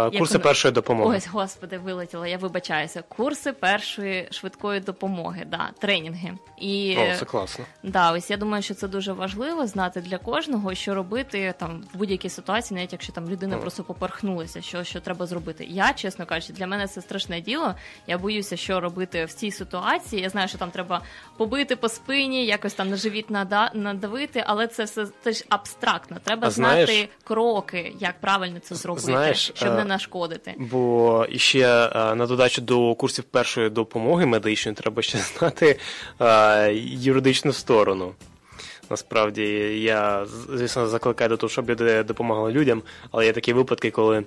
Speaker 2: е, курси
Speaker 3: воно?
Speaker 2: першої допомоги.
Speaker 3: Ось, господи, вилетіла, я вибачаюся. Курси першої швидкої допомоги, да, тренінги. І
Speaker 2: О, це класно.
Speaker 3: да, ось я думаю, що це дуже важливо знати для кожного, що робити там в будь-якій ситуації, навіть якщо там людина
Speaker 2: Так.
Speaker 3: просто поперхнулася, що, що треба зробити. Я, чесно кажучи, для мене це страшне діло. Я боюся, що робити в цій ситуації. Я знаю, що там треба побити по спині, якось там на живіт нада- надавити, але це все теж абстрактно. Треба
Speaker 2: А знаєш-
Speaker 3: знати кроки, як правильно це зробити,
Speaker 2: знаєш,
Speaker 3: щоб не
Speaker 2: е,
Speaker 3: нашкодити.
Speaker 2: Бо ще е, на додачу до курсів першої допомоги медичної треба ще знати е, юридичну сторону. Насправді я звісно закликаю до того, щоб люди допомагали людям, але є такі випадки, коли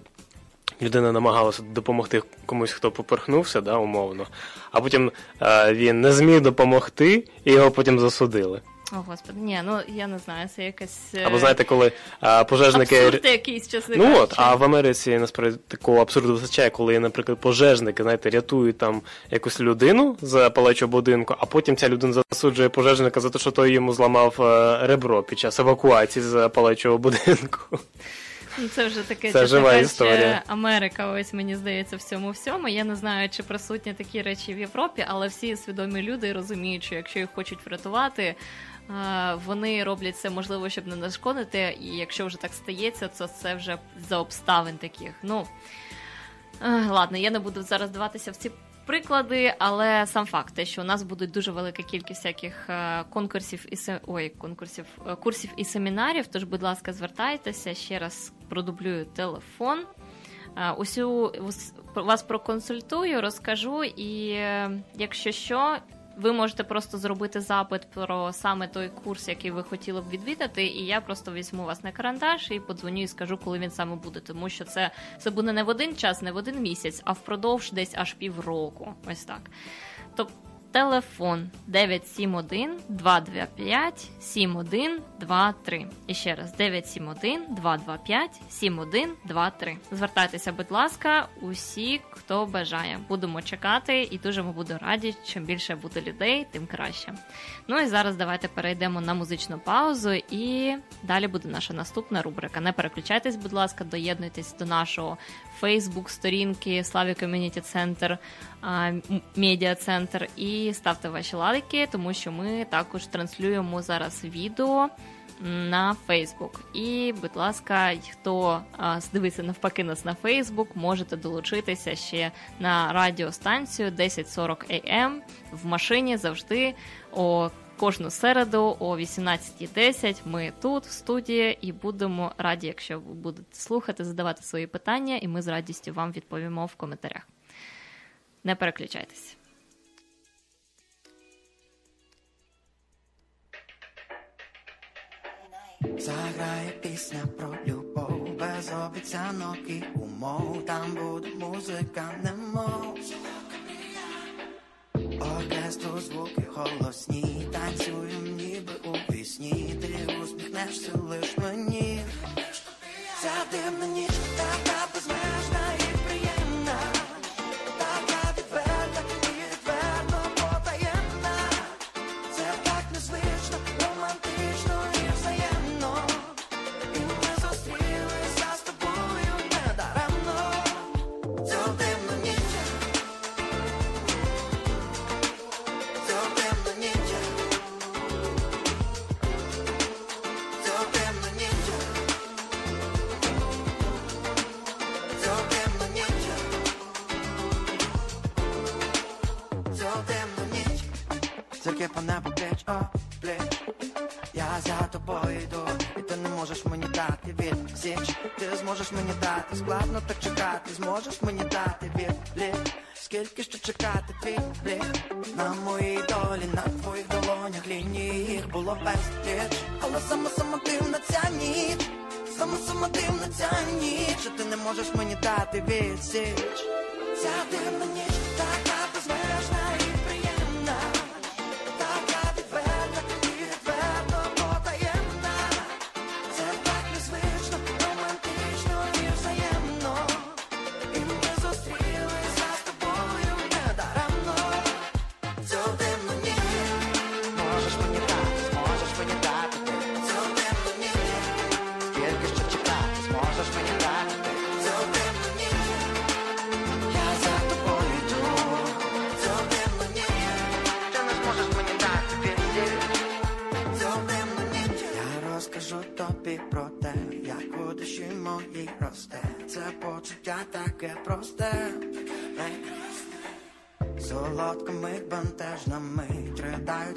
Speaker 2: людина намагалася допомогти комусь, хто поперхнувся, да, умовно, а потім е, він не зміг допомогти, і його потім засудили.
Speaker 3: О, господи, ні, ну я не знаю, це якась. е,
Speaker 2: Або знаєте, коли а, пожежники.
Speaker 3: абсурд якийсь, чесно
Speaker 2: Ну от, а в Америці насправді такого абсурду вистачає, коли, наприклад, пожежники, знаєте, рятують там якусь людину з палачого будинку, а потім ця людина засуджує пожежника за те, що той йому зламав е, ребро під час евакуації з палачого будинку.
Speaker 3: Ну, Це вже таке
Speaker 2: Це жива
Speaker 3: кажучи,
Speaker 2: історія.
Speaker 3: Америка, ось мені здається, в цьому всьому. Я не знаю, чи присутні такі речі в Європі, але всі свідомі люди розуміють, що якщо їх хочуть врятувати, вони роблять це можливо, щоб не нашкодити. І якщо вже так стається, то це вже за обставин таких. Ну е, ладно, я не буду зараз даватися в ці. Приклади, але сам факт, те, що у нас будуть дуже велика кількість всяких е, конкурсів і се... ой, конкурсів, е, курсів і семінарів. Тож, будь ласка, звертайтеся ще раз продублюю телефон. Е, Усю ус- вас проконсультую, розкажу, і е, якщо що, ви можете просто зробити запит про саме той курс, який ви хотіли б відвідати, і я просто візьму вас на карандаш і подзвоню і скажу, коли він саме буде. Тому що це, це буде не в один час, не в один місяць, а впродовж десь аж півроку. Ось так. Тобто телефон 971 225 7123. І ще раз 971 225 7123. Звертайтеся, будь ласка, усі, хто бажає. Будемо чекати, і дуже ми буду раді. Чим більше буде людей, тим краще. Ну і зараз давайте перейдемо на музичну паузу, і далі буде наша наступна рубрика. Не переключайтесь, будь ласка, доєднуйтесь до нашого Фейсбук сторінки Славі Ком'юніті Центр Медіа Центр і ставте ваші лайки, тому що ми також транслюємо зараз відео на Фейсбук. І, будь ласка, хто дивиться навпаки нас на Фейсбук, можете долучитися ще на радіостанцію 1040 AM в машині завжди о кожну середу о 18.10 ми тут в студії і будемо раді, якщо ви будете слухати, задавати свої питання, і ми з радістю вам відповімо в коментарях. Не переключайтесь.
Speaker 7: Заграє пісня про любов, без обіцянок і умов. Там буде музика, немов. Оркестру звуки голосні, танцюємо ніби у пісні, Ти усміхнешся лиш мені. Ця дивна ніч, така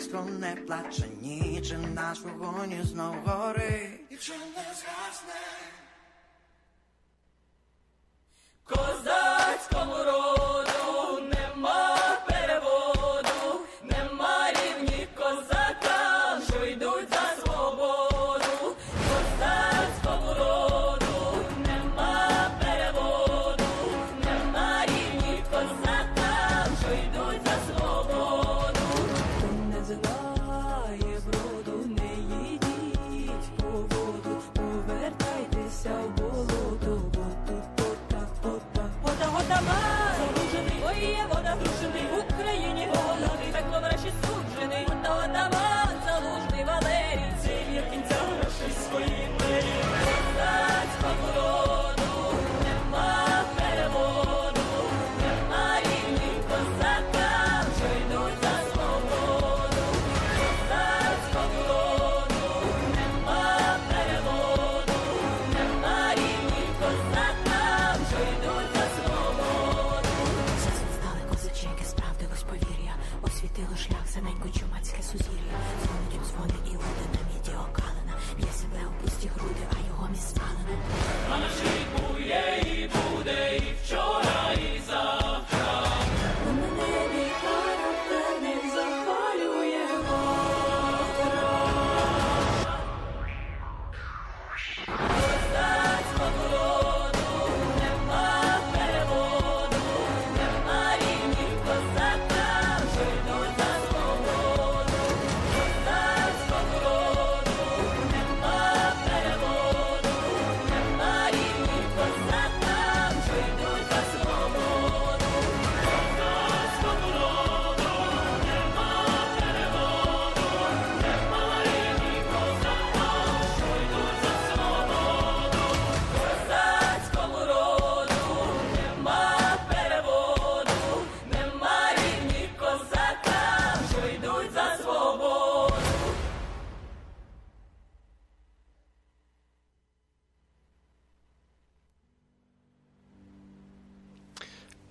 Speaker 7: Ридають не плаче ніч І наш вогонь знов горить. І вже не згасне.
Speaker 8: Козацькому роду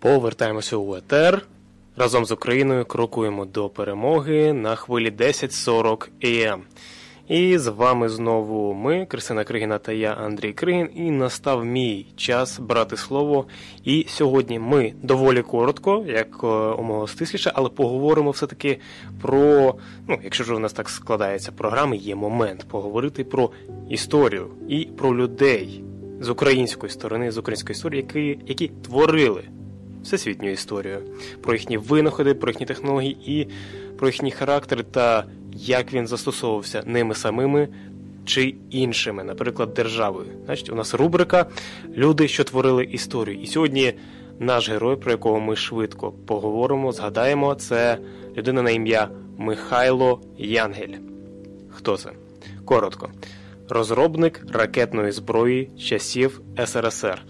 Speaker 2: Повертаємося у ЕТР. Разом з Україною крокуємо до перемоги на хвилі 10.40 АМ. І з вами знову ми, Кристина Кригіна та я, Андрій Кригін, і настав мій час брати слово. І сьогодні ми доволі коротко, як е, умова стисліше, але поговоримо все-таки про, ну, якщо ж у нас так складається програми, є момент поговорити про історію і про людей з української сторони, з української історії, які, які творили всесвітню історію, про їхні винаходи, про їхні технології і про їхній характер та як він застосовувався ними самими чи іншими, наприклад, державою. Значить, у нас рубрика Люди, що творили історію. І сьогодні наш герой, про якого ми швидко поговоримо, згадаємо, це людина на ім'я Михайло Янгель. Хто це? Коротко. Розробник ракетної зброї часів СРСР.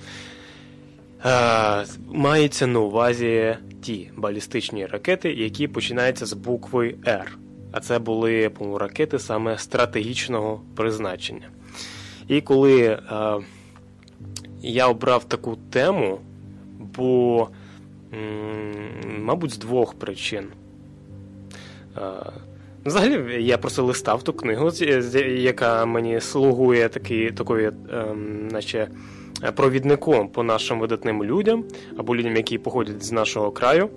Speaker 2: Е, мається на увазі ті балістичні ракети, які починаються з букви Р. А це були ракети саме стратегічного призначення. І коли е, я обрав таку тему, бо, м, мабуть, з двох причин. Е, Взагалі, я просто листав ту книгу, яка мені слугує такі, такою, ем, наче провідником по нашим видатним людям або людям, які походять з нашого краю.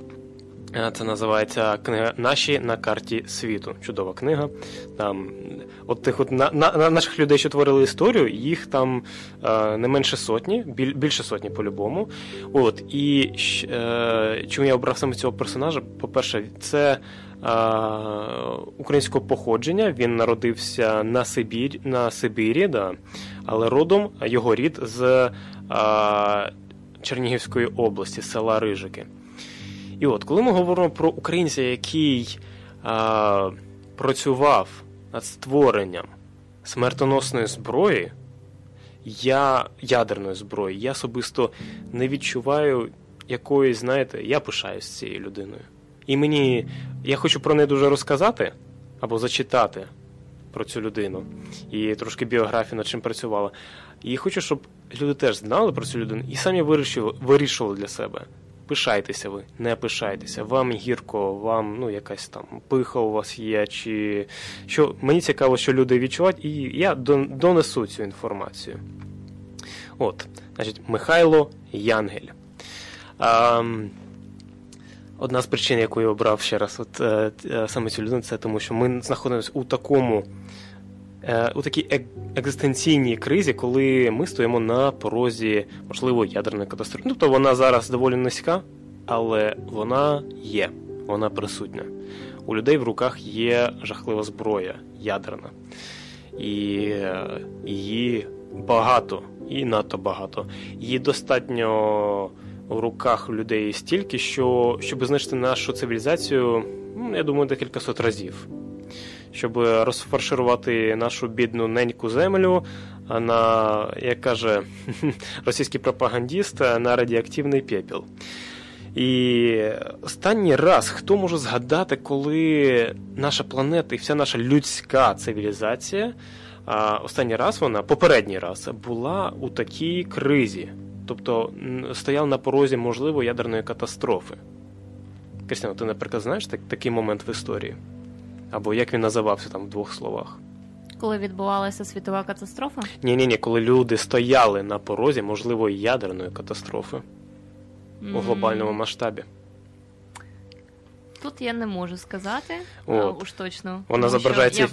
Speaker 2: Е, Це називається книга Наші на карті світу. Чудова книга. Там от тих от на, на наших людей, що творили історію, їх там е, не менше сотні, біль, більше сотні по-любому. От і е, чому я обрав саме цього персонажа? По-перше, це е, українського походження. Він народився на Сибір, на Сибірі, да, але родом його рід з е, Чернігівської області, села Рижики. І от, коли ми говоримо про українця, який а, працював над створенням смертоносної зброї, я ядерної зброї, я особисто не відчуваю якоїсь, знаєте, я пишаюсь цією людиною. І мені я хочу про неї дуже розказати або зачитати про цю людину і трошки біографію над чим працювала. І хочу, щоб люди теж знали про цю людину і самі вирішили, вирішували для себе. Пишайтеся ви, не пишайтеся, вам гірко, вам ну якась там пиха у вас є, чи що мені цікаво, що люди відчувають, і я донесу цю інформацію. От, значить, Михайло Янгель. А, одна з причин, яку я обрав ще раз, от е, е, саме цю людину, це тому, що ми знаходимося у такому. е, У такій ек- екзистенційній кризі, коли ми стоїмо на порозі, можливо, ядерної катастрофи. Тобто вона зараз доволі низька, але вона є, вона присутня. У людей в руках є жахлива зброя ядерна. І е, її багато, і надто багато. Її достатньо в руках людей стільки, що щоб знищити нашу цивілізацію, ну, я думаю, декілька сот разів. Щоб розфарширувати нашу бідну неньку землю а на, як каже російський пропагандіст, на радіоактивний пепел. І останній раз, хто може згадати, коли наша планета і вся наша людська цивілізація, останній раз вона, попередній раз, була у такій кризі, тобто м, стояла на порозі можливо ядерної катастрофи. Кристина, ти, наприклад, знаєш так, такий момент в історії? Або як він називався там в двох словах?
Speaker 3: Коли відбувалася світова катастрофа,
Speaker 2: Ні, ні, ні, коли люди стояли на порозі можливо ядерної катастрофи у глобальному масштабі.
Speaker 3: Тут я не можу сказати,
Speaker 2: От.
Speaker 3: уж точно.
Speaker 2: Вона зображається.
Speaker 3: я-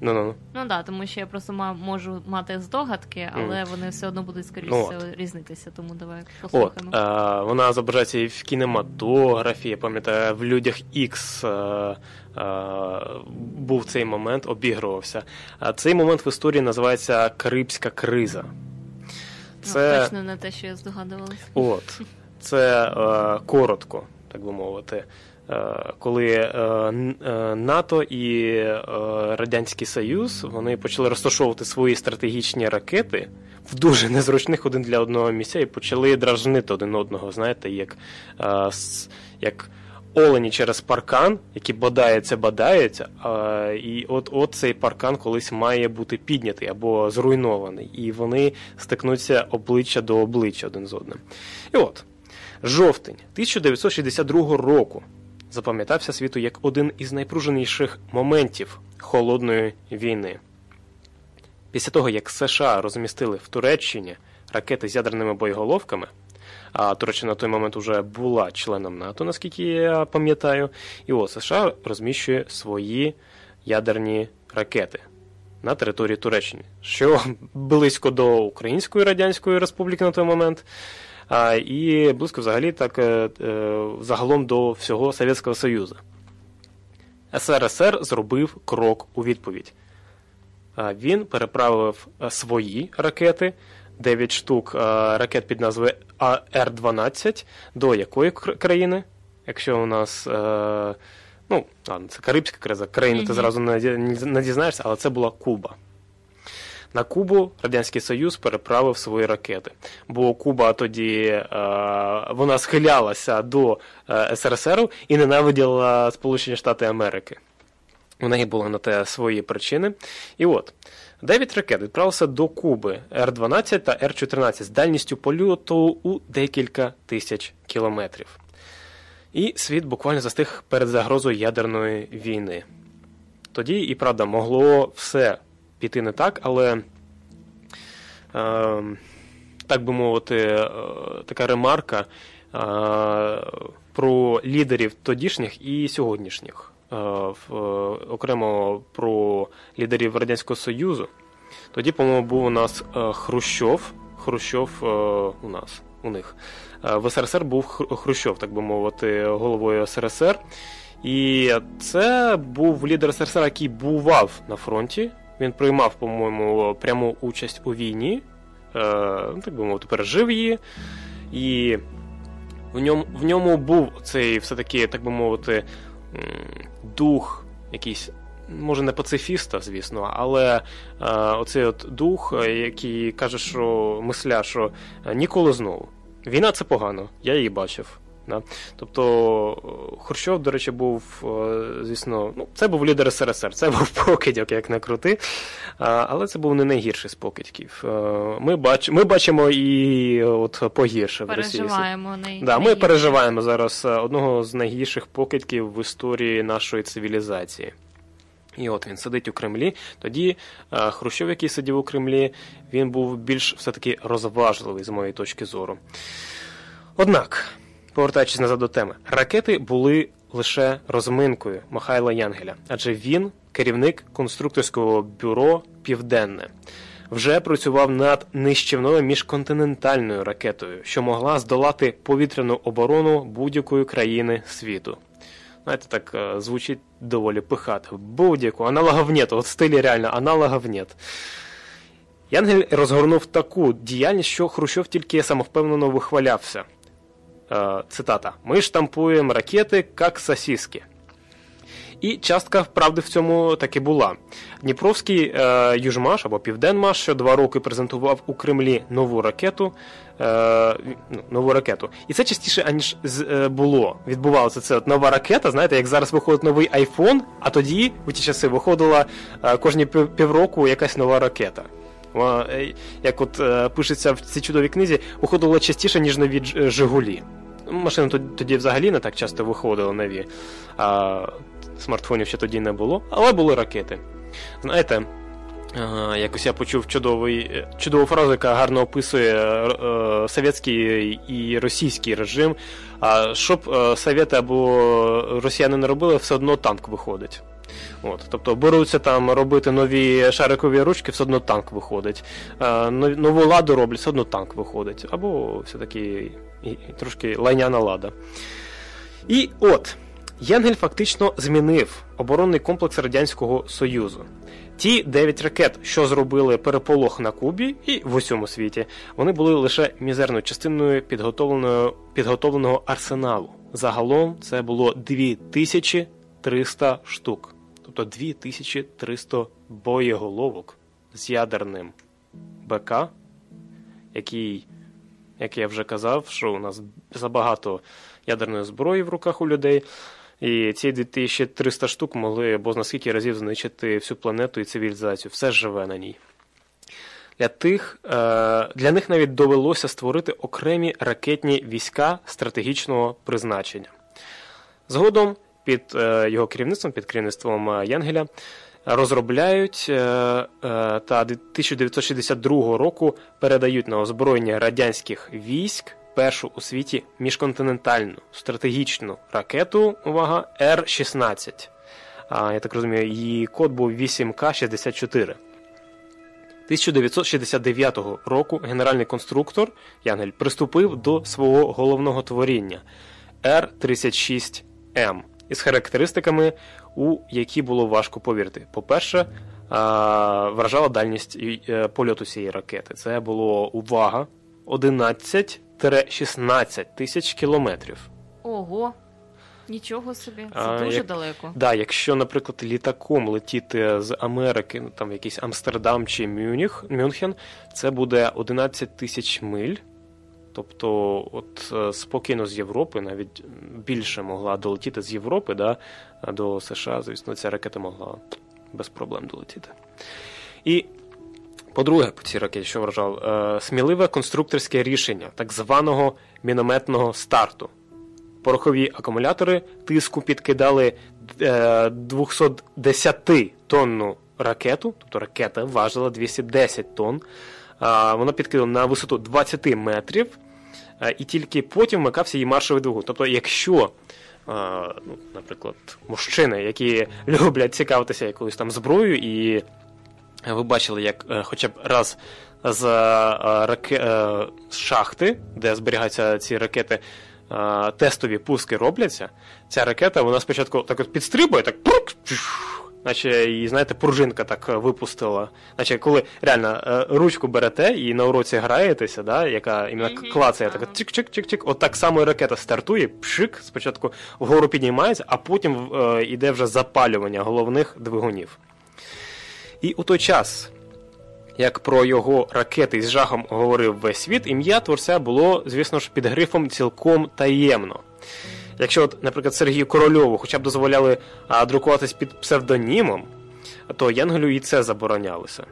Speaker 2: Ну, ну, ну.
Speaker 3: Ну да, тому що я просто ма- можу мати здогадки, але вони все одно будуть скоріше
Speaker 2: Ну,
Speaker 3: різнитися, тому давай
Speaker 2: От,
Speaker 3: послухаємо.
Speaker 2: е, вона зображається і в кінематографі, я пам'ятаю, в людях X е, е, був цей момент, обігрувався. А цей момент в історії називається Карибська криза.
Speaker 3: Ну,
Speaker 2: Це,
Speaker 3: точно не те, що я здогадувалася.
Speaker 2: от, це е, коротко, так би мовити. Е, Коли е, е, НАТО і Радянський Союз вони почали розташовувати свої стратегічні ракети в дуже незручних один для одного місця і почали дражнити один одного, знаєте, як, як олені через паркан, які бодаються, бодаються, і от, от цей паркан колись має бути піднятий або зруйнований, і вони стикнуться обличчя до обличчя один з одним. І от. Жовтень 1962 року запам'ятався світу як один із найпруженіших моментів холодної війни. Після того, як США розмістили в Туреччині ракети з ядерними боєголовками, а Туреччина на той момент вже була членом НАТО, наскільки я пам'ятаю, і от США розміщує свої ядерні ракети на території Туреччини, що близько до Української Радянської Республіки на той момент, і близько взагалі так е, е, загалом до всього Совєтського Союзу. СРСР зробив крок у відповідь. Він переправив е, свої ракети, 9 штук ракет під назвою АР-12 до якої кр- країни? Якщо у нас. Ну, це Карибська криза, країну ти зразу не дізнаєшся, але це була Куба. На Кубу Радянський Союз переправив свої ракети. Бо Куба тоді е, вона схилялася до е, СРСР і ненавиділа Сполучені Штати Америки. У неї були на те свої причини. І от, 9 ракет відправилися до Куби Р-12 та Р-14 з дальністю польоту у декілька тисяч кілометрів. І світ буквально застиг перед загрозою ядерної війни. Тоді і правда могло все піти не так, але, е, так би мовити, е, така ремарка е, про лідерів тодішніх і сьогоднішніх. Окремо про лідерів Радянського Союзу. Тоді, по-моєму, був у нас Хрущов. Хрущов у нас, у них. В СРСР був Хрущов, так би мовити, головою СРСР. І це був лідер СРСР, який бував на фронті. Він приймав, по-моєму, пряму участь у війні, е, ну, так би мовити, пережив її. І в ньому, в ньому був цей все-таки, так би мовити, дух якийсь. Може, не пацифіста, звісно, але е, оцей от дух, е, який каже, що мисля, що ніколи знову. Війна це погано, я її бачив. Да? Тобто е, Хрущов, до речі, був, е, звісно, ну, це був лідер СРСР, це був покидьок, як не крути. Але це був не найгірший з покидьків. Е, Ми, бач, ми бачимо і е, от погірше в Росії.
Speaker 3: Най...
Speaker 2: Да, ми переживаємо зараз е, одного з найгірших покидьків в історії нашої цивілізації. І от він сидить у Кремлі. Тоді е, Хрущов, який сидів у Кремлі, він був більш все-таки розважливий з моєї точки зору. Однак, повертаючись назад до теми, ракети були лише розминкою Михайла Янгеля, адже він керівник конструкторського бюро Південне. Вже працював над нищівною міжконтинентальною ракетою, що могла здолати повітряну оборону будь-якої країни світу. Знаєте, так е, звучить доволі пихато. Будь-яку, аналогов нет. От стилі реально аналогов нет. Янгель розгорнув таку діяльність, що Хрущов тільки самовпевнено вихвалявся. Е, цитата: Ми штампуємо ракети, як сосиски. І частка правди в цьому таки була. Дніпровський е, Южмаш або Південмаш, що два роки презентував у Кремлі нову ракету. Е, ну, нову ракету. І це частіше, аніж з, е, було. Відбувалося це от нова ракета. Знаєте, як зараз виходить новий iPhone, а тоді, у ті часи, виходила е, кожні пів- півроку якась нова ракета. Е, як от е, пишеться в цій чудовій книзі, виходила частіше, ніж нові е, Жигулі. Машини тоді, взагалі не так часто виходили нові. А смартфонів ще тоді не було, але були ракети. Знаєте, якось я почув чудовий, чудову фразу, яка гарно описує совєтський і російський режим. Щоб совєти або росіяни не робили, все одно танк виходить. От, тобто беруться там робити нові шарикові ручки, все одно танк виходить. Е, нову ладу роблять, все одно танк виходить. Або все-таки трошки лайняна лада. І от, Янгель фактично змінив оборонний комплекс Радянського Союзу. Ті 9 ракет, що зробили переполох на Кубі і в усьому світі, вони були лише мізерною частиною підготовленого, підготовленого арсеналу. Загалом це було 2300 штук. Тобто 2300 боєголовок з ядерним БК, який, як я вже казав, що у нас забагато ядерної зброї в руках у людей. І ці 2300 штук могли бо на скільки разів знищити всю планету і цивілізацію. Все живе на ній. Для тих е, для них навіть довелося створити окремі ракетні війська стратегічного призначення. Згодом під е, його керівництвом, під керівництвом е, Янгеля, розробляють е, та 1962 року передають на озброєння радянських військ першу у світі міжконтинентальну стратегічну ракету, увага, Р-16. А, я так розумію, її код був 8К-64. 1969 року генеральний конструктор Янгель приступив до свого головного творіння Р-36М із характеристиками, у які було важко повірити. По-перше, вражала дальність е, польоту цієї ракети. Це було увага 11-16 тисяч кілометрів.
Speaker 3: Ого. Нічого собі, це
Speaker 2: А,
Speaker 3: дуже
Speaker 2: як-
Speaker 3: далеко.
Speaker 2: Да, якщо, наприклад, літаком летіти з Америки, ну там якийсь Амстердам чи Мюніх, Мюнхен, це буде 11 тисяч миль. Тобто, от е, спокійно з Європи, навіть більше могла долетіти з Європи да, до США, звісно, ця ракета могла без проблем долетіти. І по-друге, по цій ракеті, що вражав, е, сміливе конструкторське рішення так званого мінометного старту. Порохові акумулятори тиску підкидали е, 210 тонну ракету, тобто ракета важила 210 тонн. А, вона підкидала на висоту 20 метрів, і тільки потім вмикався її маршовий двигун. Тобто, якщо, ну, наприклад, мужчини, які люблять цікавитися якоюсь там зброєю, і ви бачили, як е, хоча б раз з, е, раке... з шахти, де зберігаються ці ракети, е, тестові пуски робляться, ця ракета вона спочатку так от підстрибує, так наче її, знаєте, пружинка так е, випустила. Наче коли реально е, ручку берете і на уроці граєтеся, да, яка іменно клацає,
Speaker 3: ага.
Speaker 2: так чик-чик-чик-чик, от так само і ракета стартує, пшик, спочатку вгору піднімається, а потім е, йде вже запалювання головних двигунів. І у той час, як про його ракети з жахом говорив весь світ, ім'я творця було, звісно ж, під грифом цілком таємно. Якщо, от, наприклад, Сергію Корольову хоча б дозволяли а, друкуватись під псевдонімом, то Янгелю і це заборонялося.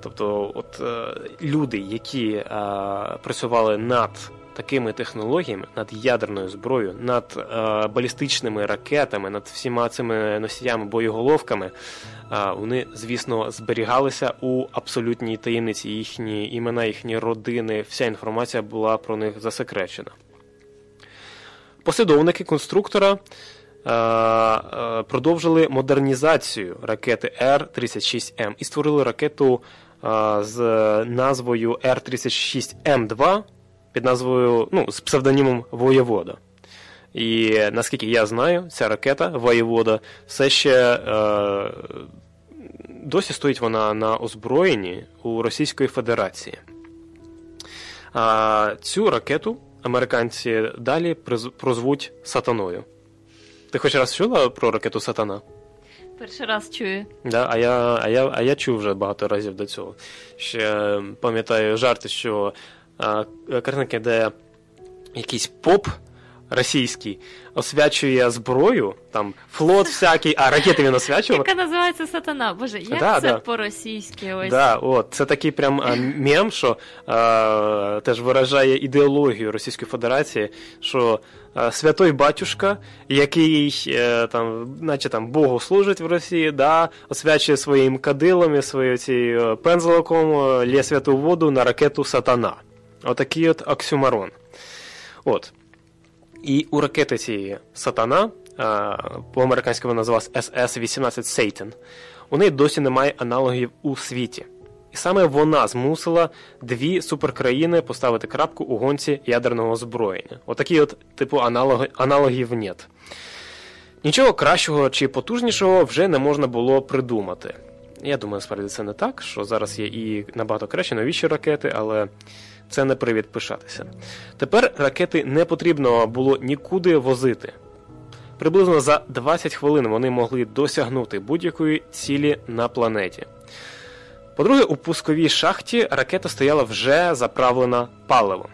Speaker 2: Тобто, от е, люди, які е, працювали над такими технологіями, над ядерною зброєю, над е, балістичними ракетами, над всіма цими носіями, боєголовками, вони, звісно, зберігалися у абсолютній таємниці. Їхні імена, їхні родини, вся інформація була про них засекречена. Послідовники конструктора е, е, продовжили модернізацію ракети Р-36М і створили ракету е, з назвою Р-36М2 під назвою ну, з псевдонімом Воєвода. І наскільки я знаю, ця ракета Воєвода все ще е, досі стоїть вона на озброєнні у Російської Федерації. Цю ракету американці далі прозвуть сатаною. Ти хоч раз чула про ракету Сатана?
Speaker 3: Перший раз чую.
Speaker 2: Да, а я, а я, а я чув вже багато разів до цього. Ще е, пам'ятаю жарти, що а, картинки, де якийсь поп російський освячує зброю, там флот всякий, а ракети він освячував.
Speaker 3: Яка називається сатана? Боже, як
Speaker 2: Да,
Speaker 3: це
Speaker 2: да.
Speaker 3: по-російськи? Ось.
Speaker 2: Да, от, це такий прям мем, що а, теж виражає ідеологію Російської Федерації, що а, святой батюшка, який е, там, наче там Богу служить в Росії, да, освячує своїм кадилом, своєю цією пензликом, е, лє святу воду на ракету Сатана. Отакий от оксюмарон. От. І у ракети цієї Сатана, по-американськи вона називалась SS-18 Satan, у неї досі немає аналогів у світі. І саме вона змусила дві суперкраїни поставити крапку у гонці ядерного озброєння. Отакі от, типу, аналоги, аналогів нет. Нічого кращого чи потужнішого вже не можна було придумати. Я думаю, справді це не так, що зараз є і набагато кращі новіші ракети, але це не привід пишатися. Тепер ракети не потрібно було нікуди возити. Приблизно за 20 хвилин вони могли досягнути будь-якої цілі на планеті. По-друге, у пусковій шахті ракета стояла вже заправлена паливом.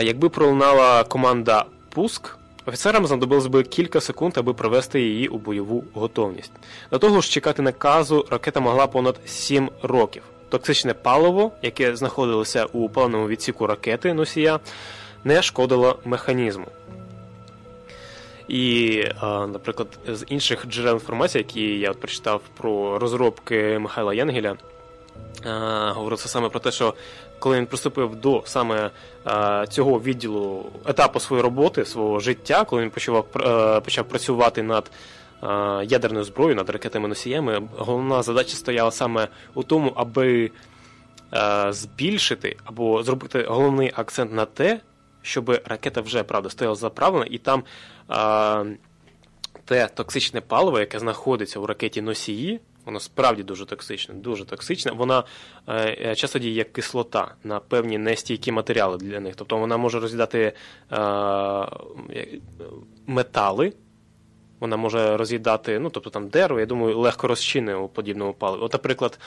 Speaker 2: Якби пролунала команда пуск, Офіцерам знадобилось би кілька секунд, аби привести її у бойову готовність. До того ж, чекати наказу ракета могла понад 7 років. Токсичне паливо, яке знаходилося у паливному відсіку ракети носія, не шкодило механізму. І, е, наприклад, з інших джерел інформації, які я от прочитав про розробки Михайла Янгеля, е, говориться саме про те, що коли він приступив до саме е, цього відділу етапу своєї роботи, свого життя, коли він почав, е, почав працювати над ядерною зброєю, над ракетами-носіями, головна задача стояла саме у тому, аби е, збільшити або зробити головний акцент на те, щоб ракета вже правда стояла заправлена, і там е, те токсичне паливо, яке знаходиться у ракеті носії, воно справді дуже токсичне, дуже токсичне. Вона е, е, часто діє як кислота на певні нестійкі матеріали для них. Тобто вона може роз'їдати е, е, метали. Вона може роз'їдати, ну тобто там дерево, я думаю, легко розчинне у подібному паливі. От, наприклад,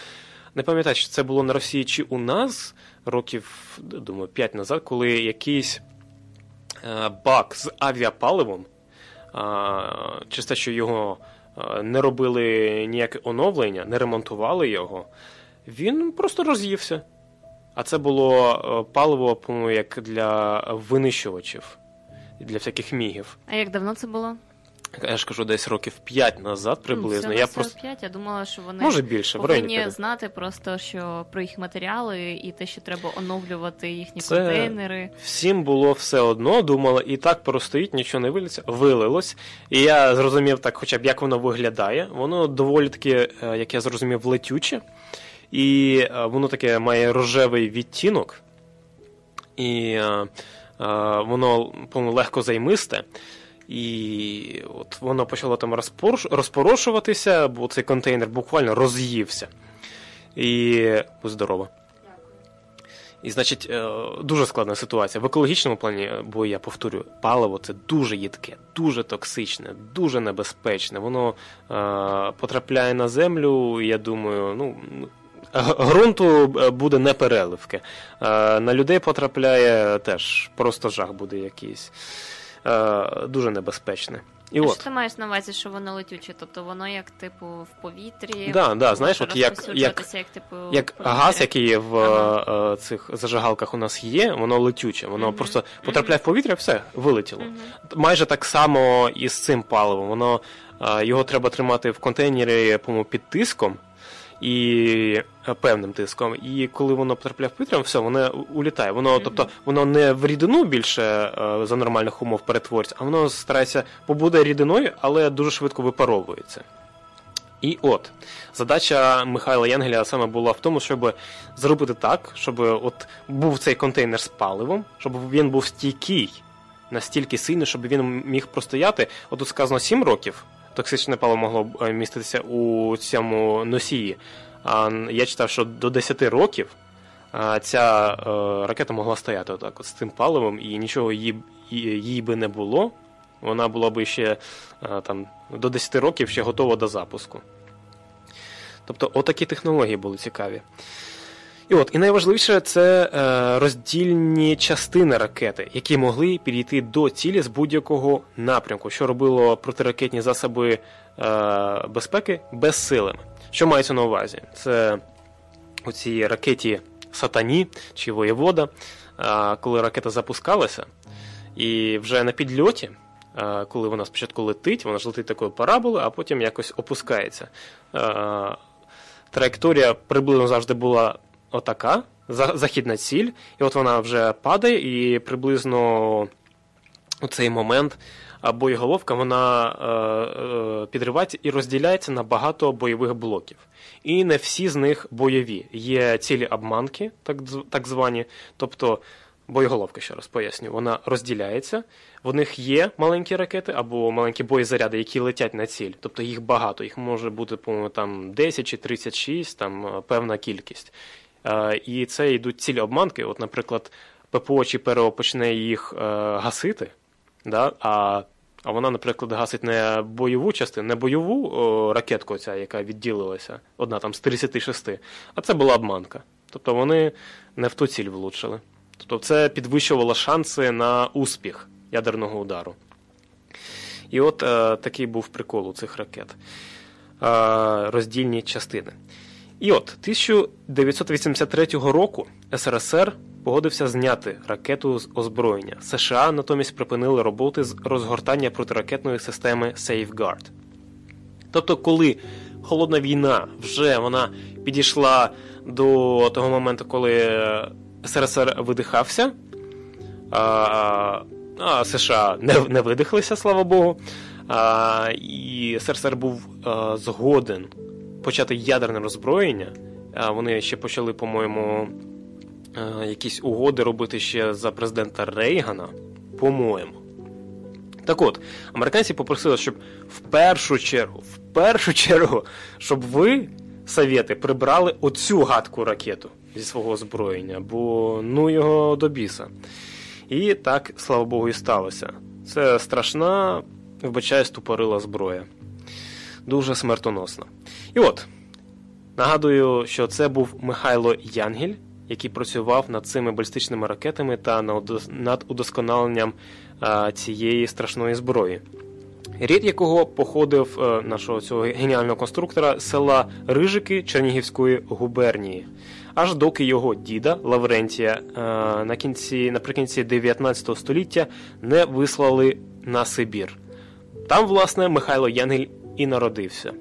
Speaker 2: не пам'ятаю, чи це було на Росії чи у нас років, думаю, 5 назад, коли якийсь е, бак з авіапаливом, через те, що його не робили ніяке оновлення, не ремонтували його, він просто роз'ївся. А це було е, паливо, по-моєму, як для винищувачів, для всяких мігів.
Speaker 3: А як давно це було?
Speaker 2: Я ж кажу, десь років 5 назад приблизно.
Speaker 3: Ну,
Speaker 2: я просто
Speaker 3: 5, я думала, що вони
Speaker 2: може більше,
Speaker 3: повинні
Speaker 2: 50.
Speaker 3: знати просто що про їх матеріали і те, що треба оновлювати їхні
Speaker 2: Це-
Speaker 3: контейнери.
Speaker 2: Всім було все одно, думали, і так простоїть, нічого не вилиться, вилилось. І я зрозумів так, хоча б як воно виглядає. Воно доволі таки, е, як я зрозумів, летюче. І е, воно таке має рожевий відтінок. І е, воно, легко займисте. І от воно почало там розпорошуватися, бо цей контейнер буквально роз'ївся. І будь здорова. І, значить, е, дуже складна ситуація. В екологічному плані, бо я повторюю, паливо це дуже їдке, дуже токсичне, дуже небезпечне. Воно е, потрапляє на землю, я думаю, ну. Грунту е, буде не переливки. Е, На людей потрапляє теж просто жах буде якийсь. Е, Дуже небезпечне. І
Speaker 3: а
Speaker 2: от.
Speaker 3: що ти маєш на увазі, що воно летюче? Тобто воно як типу в повітрі,
Speaker 2: Да, да, знаєш, от як-
Speaker 3: розповсюджуватися, як, типу
Speaker 2: Як газ, який є в
Speaker 3: Ага.
Speaker 2: е, цих зажигалках у нас є, воно летюче, воно
Speaker 3: Мгм.
Speaker 2: просто потрапляє в повітря, все, вилетіло.
Speaker 3: Мгм.
Speaker 2: Майже так само і з цим паливом. Воно е, його треба тримати в контейнері, по-моєму, під тиском і е, певним тиском. І коли воно потрапляє в повітря, все, воно улітає. Воно, тобто, воно не в рідину більше е, за нормальних умов перетворюється, а воно старається побуде рідиною, але дуже швидко випаровується. І от задача Михайла Янгеля саме була в тому, щоб зробити так, щоб от був цей контейнер з паливом, щоб він був стійкий, настільки сильний, щоб він міг простояти. От тут сказано 7 років. Токсичне паливо могло е, міститися у цьому носії. А я читав, що до 10 років ця е, ракета могла стояти отак от з цим паливом, і нічого їй, їй, їй би не було. Вона була би ще е, там до 10 років ще готова до запуску. Тобто, отакі технології були цікаві. І от, і найважливіше це е, роздільні частини ракети, які могли підійти до цілі з будь-якого напрямку, що робило протиракетні засоби е, безпеки безсилими. Що мається на увазі? Це у цій ракеті Сатані чи Воєвода, е, коли ракета запускалася, і вже на підльоті, е, коли вона спочатку летить, вона ж летить такою параболою, а потім якось опускається. Е, Траєкторія приблизно завжди була отака, західна ціль, і от вона вже падає, і приблизно у цей момент боєголовка вона е, е, підривається і розділяється на багато бойових блоків. І не всі з них бойові. Є цілі обманки, так, так звані, тобто. Боєголовка, ще раз поясню, вона розділяється. В них є маленькі ракети або маленькі боєзаряди, які летять на ціль. Тобто їх багато, їх може бути, по-моєму, там 10 чи 36, там е, певна кількість. Е, І це йдуть цілі обманки. От, наприклад, ППО чи ПРО почне їх е, гасити, да? а, а вона, наприклад, гасить не бойову частину, не бойову ракетку, ця, яка відділилася, одна там з 36, а це була обманка. Тобто вони не в ту ціль влучили. Тобто це підвищувало шанси на успіх ядерного удару. І от е, такий був прикол у цих ракет. Е, роздільні частини. І от 1983 року СРСР погодився зняти ракету з озброєння. США натомість припинили роботи з розгортання протиракетної системи Safeguard. Тобто, коли холодна війна вже вона підійшла до того моменту, коли СРСР видихався, а, США не, не видихлися, слава Богу. А, і СРСР був згоден почати ядерне роззброєння. Вони ще почали, по-моєму, якісь угоди робити ще за президента Рейгана. По-моєму. Так от, американці попросили, щоб в першу чергу, в першу чергу, щоб ви, совєти, прибрали оцю гадку ракету зі свого озброєння, бо ну його до біса. І так, слава Богу, і сталося. Це страшна, вибачаю, ступорила зброя. Дуже смертоносна. І от, нагадую, що це був Михайло Янгель, який працював над цими балістичними ракетами та над удосконаленням цієї страшної зброї. Рід якого походив е, нашого цього геніального конструктора села Рижики Чернігівської губернії, аж доки його діда Лаврентія е, на кінці, наприкінці 19 століття не вислали на Сибір. Там, власне, Михайло Янгель і народився.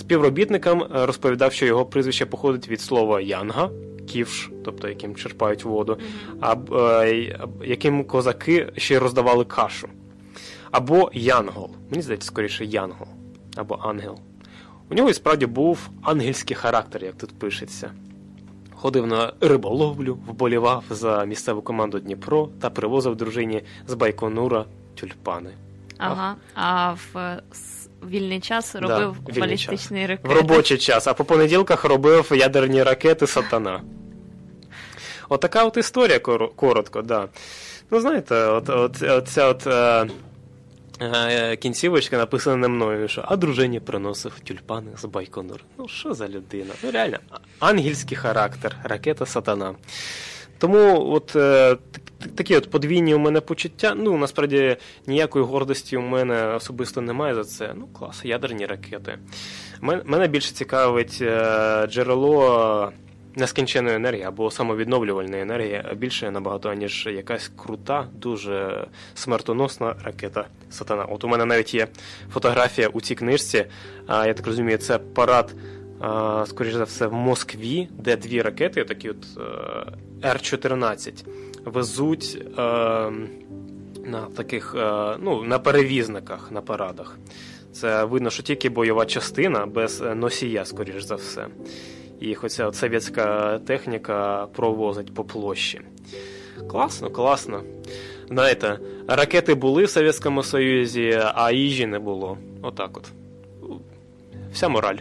Speaker 2: Співробітникам е, розповідав, що його прізвище походить від слова янга, ківш, тобто яким черпають воду, а яким козаки ще роздавали кашу. Або Янгол. Мені здається, скоріше Янгол. Або ангел. У нього і справді був ангельський характер, як тут пишеться. Ходив на риболовлю, вболівав за місцеву команду Дніпро та привозив дружині з Байконура тюльпани.
Speaker 3: Ага. А в вільний час робив
Speaker 2: да,
Speaker 3: балістичний ракети.
Speaker 2: В робочий час, а по понеділках робив ядерні ракети сатана. Отака от історія коротко, да. Ну, знаєте, от, от, от ця от. Е, Кінцівочка написана не мною, що а дружині приносив тюльпани з Байконур. Ну, що за людина? Ну, реально, ангельський характер, ракета сатана. Тому от е, такі от подвійні у мене почуття. Ну, насправді, ніякої гордості у мене особисто немає за це. Ну, клас, ядерні ракети. Мене більше цікавить е, джерело нескінченої енергії або самовідновлювальної енергії більше набагато, ніж якась крута, дуже смертоносна ракета Сатана. От у мене навіть є фотографія у цій книжці. Я так розумію, це парад, скоріш за все, в Москві, де дві ракети, такі от е, Р-14, везуть е, на таких, е, ну, на перевізниках на парадах. Це видно, що тільки бойова частина без носія, скоріш за все оця от совєтська техніка провозить по площі. Класно, класно. Знаєте, ракети були в Совєтському Союзі, а їжі не було. Отак от. Вся мораль.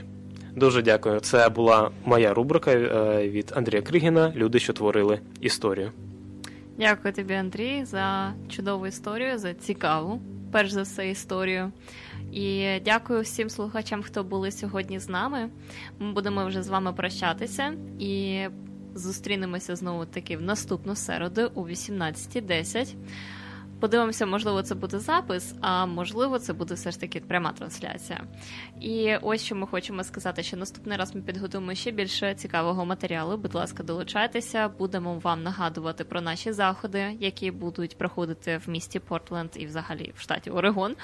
Speaker 2: Дуже дякую. Це була моя рубрика е, від Андрія Кригіна Люди, що творили історію.
Speaker 3: Дякую тобі, Андрій, за чудову історію, за цікаву, перш за все, історію. І дякую всім слухачам, хто були сьогодні з нами. Ми будемо вже з вами прощатися і зустрінемося знову таки в наступну середу о 18.10. Подивимося, можливо, це буде запис, а можливо, це буде все ж таки пряма трансляція. І ось що ми хочемо сказати, що наступний раз ми підготуємо ще більше цікавого матеріалу. Будь ласка, долучайтеся, будемо вам нагадувати про наші заходи, які будуть проходити в місті Портленд і взагалі в штаті Орегон.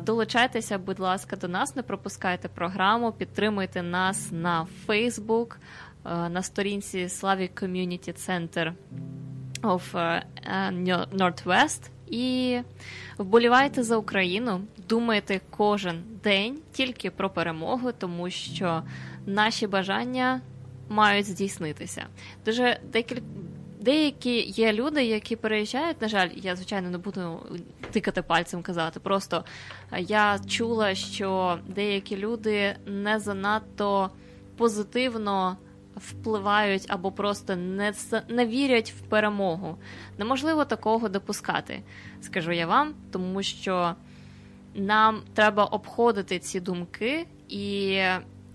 Speaker 3: Долучайтеся, будь ласка, до нас, не пропускайте програму, підтримуйте нас на Facebook, на сторінці Slavic Community Center of Northwest і вболівайте за Україну. Думайте кожен день тільки про перемогу, тому що наші бажання мають здійснитися. Дуже декілька деякі є люди, які переїжджають. На жаль, я звичайно не буду тикати пальцем казати. Просто я чула, що деякі люди не занадто позитивно. Впливають або просто не не вірять в перемогу. Неможливо такого допускати, скажу я вам, тому що нам треба обходити ці думки і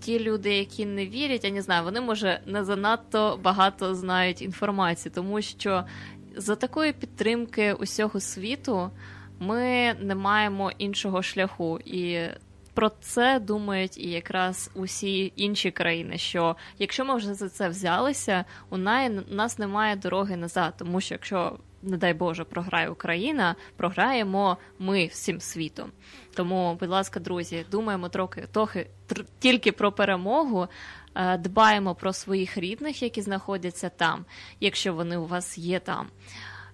Speaker 3: ті люди, які не вірять, я не знаю, вони може не занадто багато знають інформації, тому що за такої підтримки усього світу Ми не маємо іншого шляху і. Про це думають і якраз усі інші країни. Що якщо ми вже за це взялися, у нас немає дороги назад, тому що якщо, не дай Боже, програє Україна, програємо ми всім світом. Тому, будь ласка, друзі, думаємо трохи, трохи тр- тільки про перемогу. е, Дбаємо про своїх рідних, які знаходяться там, якщо вони у вас є там.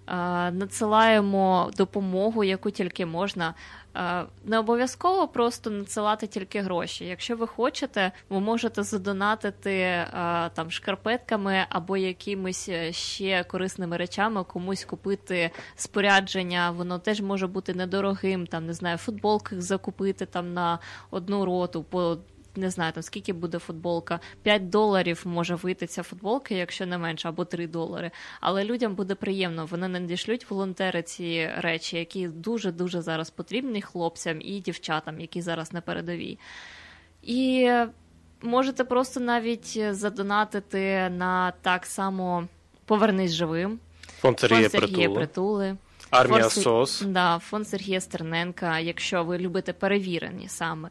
Speaker 3: Е, Надсилаємо допомогу, яку тільки можна. Е, Не обов'язково просто надсилати тільки гроші. Якщо ви хочете, ви можете задонатити е, там шкарпетками або якимись е, ще корисними речами, комусь купити спорядження. Воно теж може бути недорогим. Там не знаю, футболки закупити там на одну роту по. Не знаю, там скільки буде футболка. 5 доларів може вийти ця футболка, якщо не менше, або 3 долари. Але людям буде приємно. Вони надішлють волонтери ці речі, які дуже дуже зараз потрібні хлопцям і дівчатам, які зараз на передовій. І можете просто навіть задонатити на так само Повернись живим.
Speaker 2: Фонд Сергія Притула,
Speaker 3: Притули.
Speaker 2: армія
Speaker 3: Фонд
Speaker 2: СОС.
Speaker 3: Да, фонд Сергія Стерненка. Якщо ви любите перевірені саме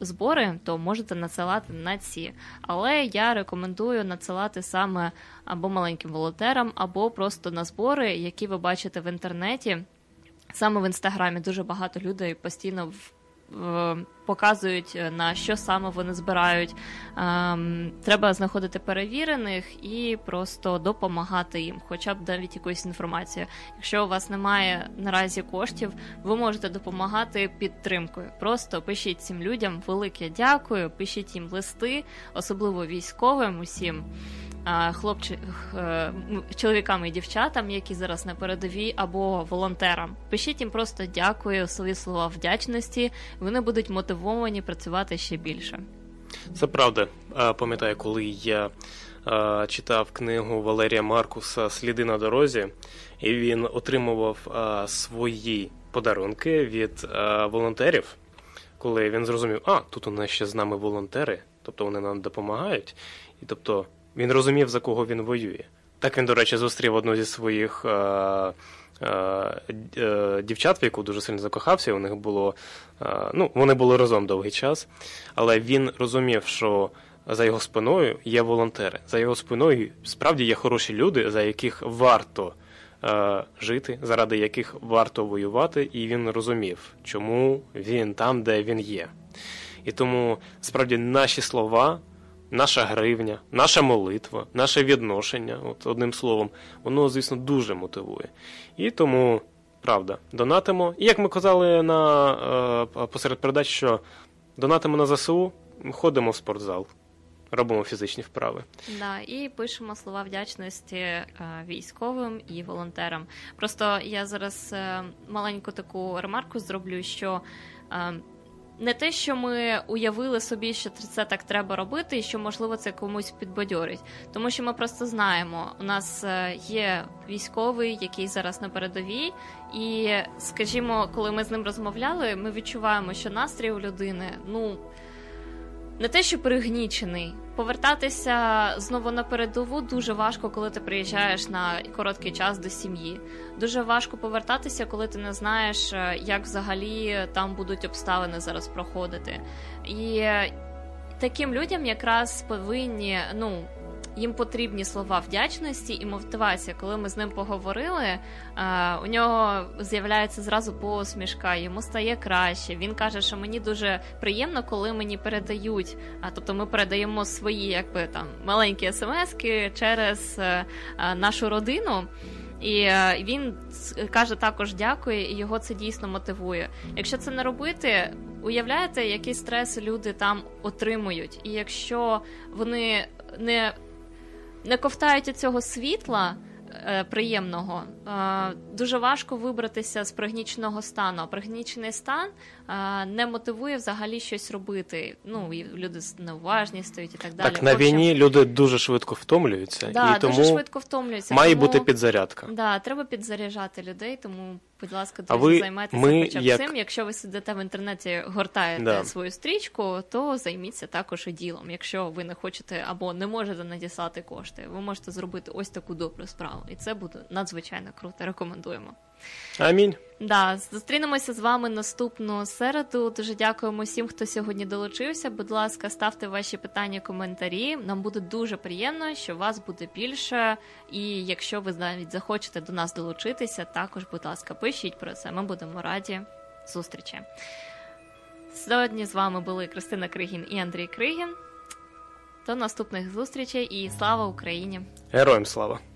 Speaker 3: збори, то можете надсилати на ці. Але я рекомендую надсилати саме або маленьким волонтерам, або просто на збори, які ви бачите в інтернеті. Саме в інстаграмі дуже багато людей постійно Показують е, на що саме вони збирають. Ем, треба знаходити перевірених і просто допомагати їм, хоча б навіть якоюсь інформацією. Якщо у вас немає наразі коштів, ви можете допомагати підтримкою. Просто пишіть цим людям велике дякую, пишіть їм листи, особливо військовим усім. А, Хлопчи, х- е, чоловікам і дівчатам, які зараз на передовій, або волонтерам. Пишіть їм просто дякую, свої слова вдячності. Вони будуть мотивовані працювати ще більше.
Speaker 2: Це правда. Пам'ятаю, коли я читав книгу Валерія Маркуса Сліди на дорозі, і він отримував свої подарунки від волонтерів, коли він зрозумів, а тут у нас ще з нами волонтери, тобто вони нам допомагають. І тобто він розумів, за кого він воює. Так він, до речі, зустрів одну зі своїх. А, е, е, Дівчат, в яку дуже сильно закохався, у них було е, ну, вони були разом довгий час, але він розумів, що за його спиною є волонтери. За його спиною справді є хороші люди, за яких варто е, жити, заради яких варто воювати, і він розумів, чому він там, де він є. І тому справді наші слова, наша гривня, наша молитва, наше відношення, от одним словом, воно, звісно, дуже мотивує. І тому, правда, донатимо. І як ми казали на е, посеред передач, що донатимо на ЗСУ, ходимо в спортзал, робимо фізичні вправи.
Speaker 3: Да, і пишемо слова вдячності е, військовим і волонтерам. Просто я зараз е, маленьку таку ремарку зроблю, що не те, що ми уявили собі, що це так треба робити, і що можливо це комусь підбадьорить. Тому що ми просто знаємо, у нас е, є військовий, який зараз на передовій, і скажімо, коли ми з ним розмовляли, ми відчуваємо, що настрій у людини, ну не те, що пригнічений. Повертатися знову на передову дуже важко, коли ти приїжджаєш на короткий час до сім'ї. Дуже важко повертатися, коли ти не знаєш, е, як взагалі там будуть обставини зараз проходити. І таким людям якраз повинні, ну. Їм потрібні слова вдячності і мотивація. Коли ми з ним поговорили, е, у нього з'являється зразу посмішка, йому стає краще. Він каже, що мені дуже приємно, коли мені передають. А тобто ми передаємо свої, якби там маленькі смски через е, е, нашу родину. І він каже також дякую, і його це дійсно мотивує. Якщо це не робити, уявляєте, які стреси люди там отримують. І якщо вони не, не ковтають цього світла. е, Приємного дуже важко вибратися з пригніченого стану. Пригнічений стан е, не мотивує взагалі щось робити. Ну і люди неуважні стають і так далі.
Speaker 2: так, на
Speaker 3: общем,
Speaker 2: війні люди дуже швидко втомлюються,
Speaker 3: да,
Speaker 2: і тому
Speaker 3: дуже швидко втомлюються.
Speaker 2: має
Speaker 3: тому...
Speaker 2: бути підзарядка.
Speaker 3: Да, треба підзаряджати людей, тому, будь ласка,
Speaker 2: А
Speaker 3: друзі,
Speaker 2: ви-
Speaker 3: займайтеся
Speaker 2: ми
Speaker 3: хоча б
Speaker 2: як-
Speaker 3: цим. Якщо ви сидите в інтернеті, гортаєте
Speaker 2: Да.
Speaker 3: свою стрічку, то займіться також і ділом. Якщо ви не хочете або не можете надіслати кошти, ви можете зробити ось таку добру справу, і це буде надзвичайно круто, рекомендуємо.
Speaker 2: Амінь.
Speaker 3: Да, зустрінемося з вами наступну середу. Дуже дякуємо всім, хто сьогодні долучився. Будь ласка, ставте ваші питання, коментарі. Нам буде дуже приємно, що вас буде більше. І якщо ви навіть захочете до нас долучитися, також, будь ласка, пишіть про це. Ми будемо раді зустрічі. Сьогодні з вами були Кристина Кригін і Андрій Кригін. До наступних зустрічей і слава Україні!
Speaker 2: Героям слава!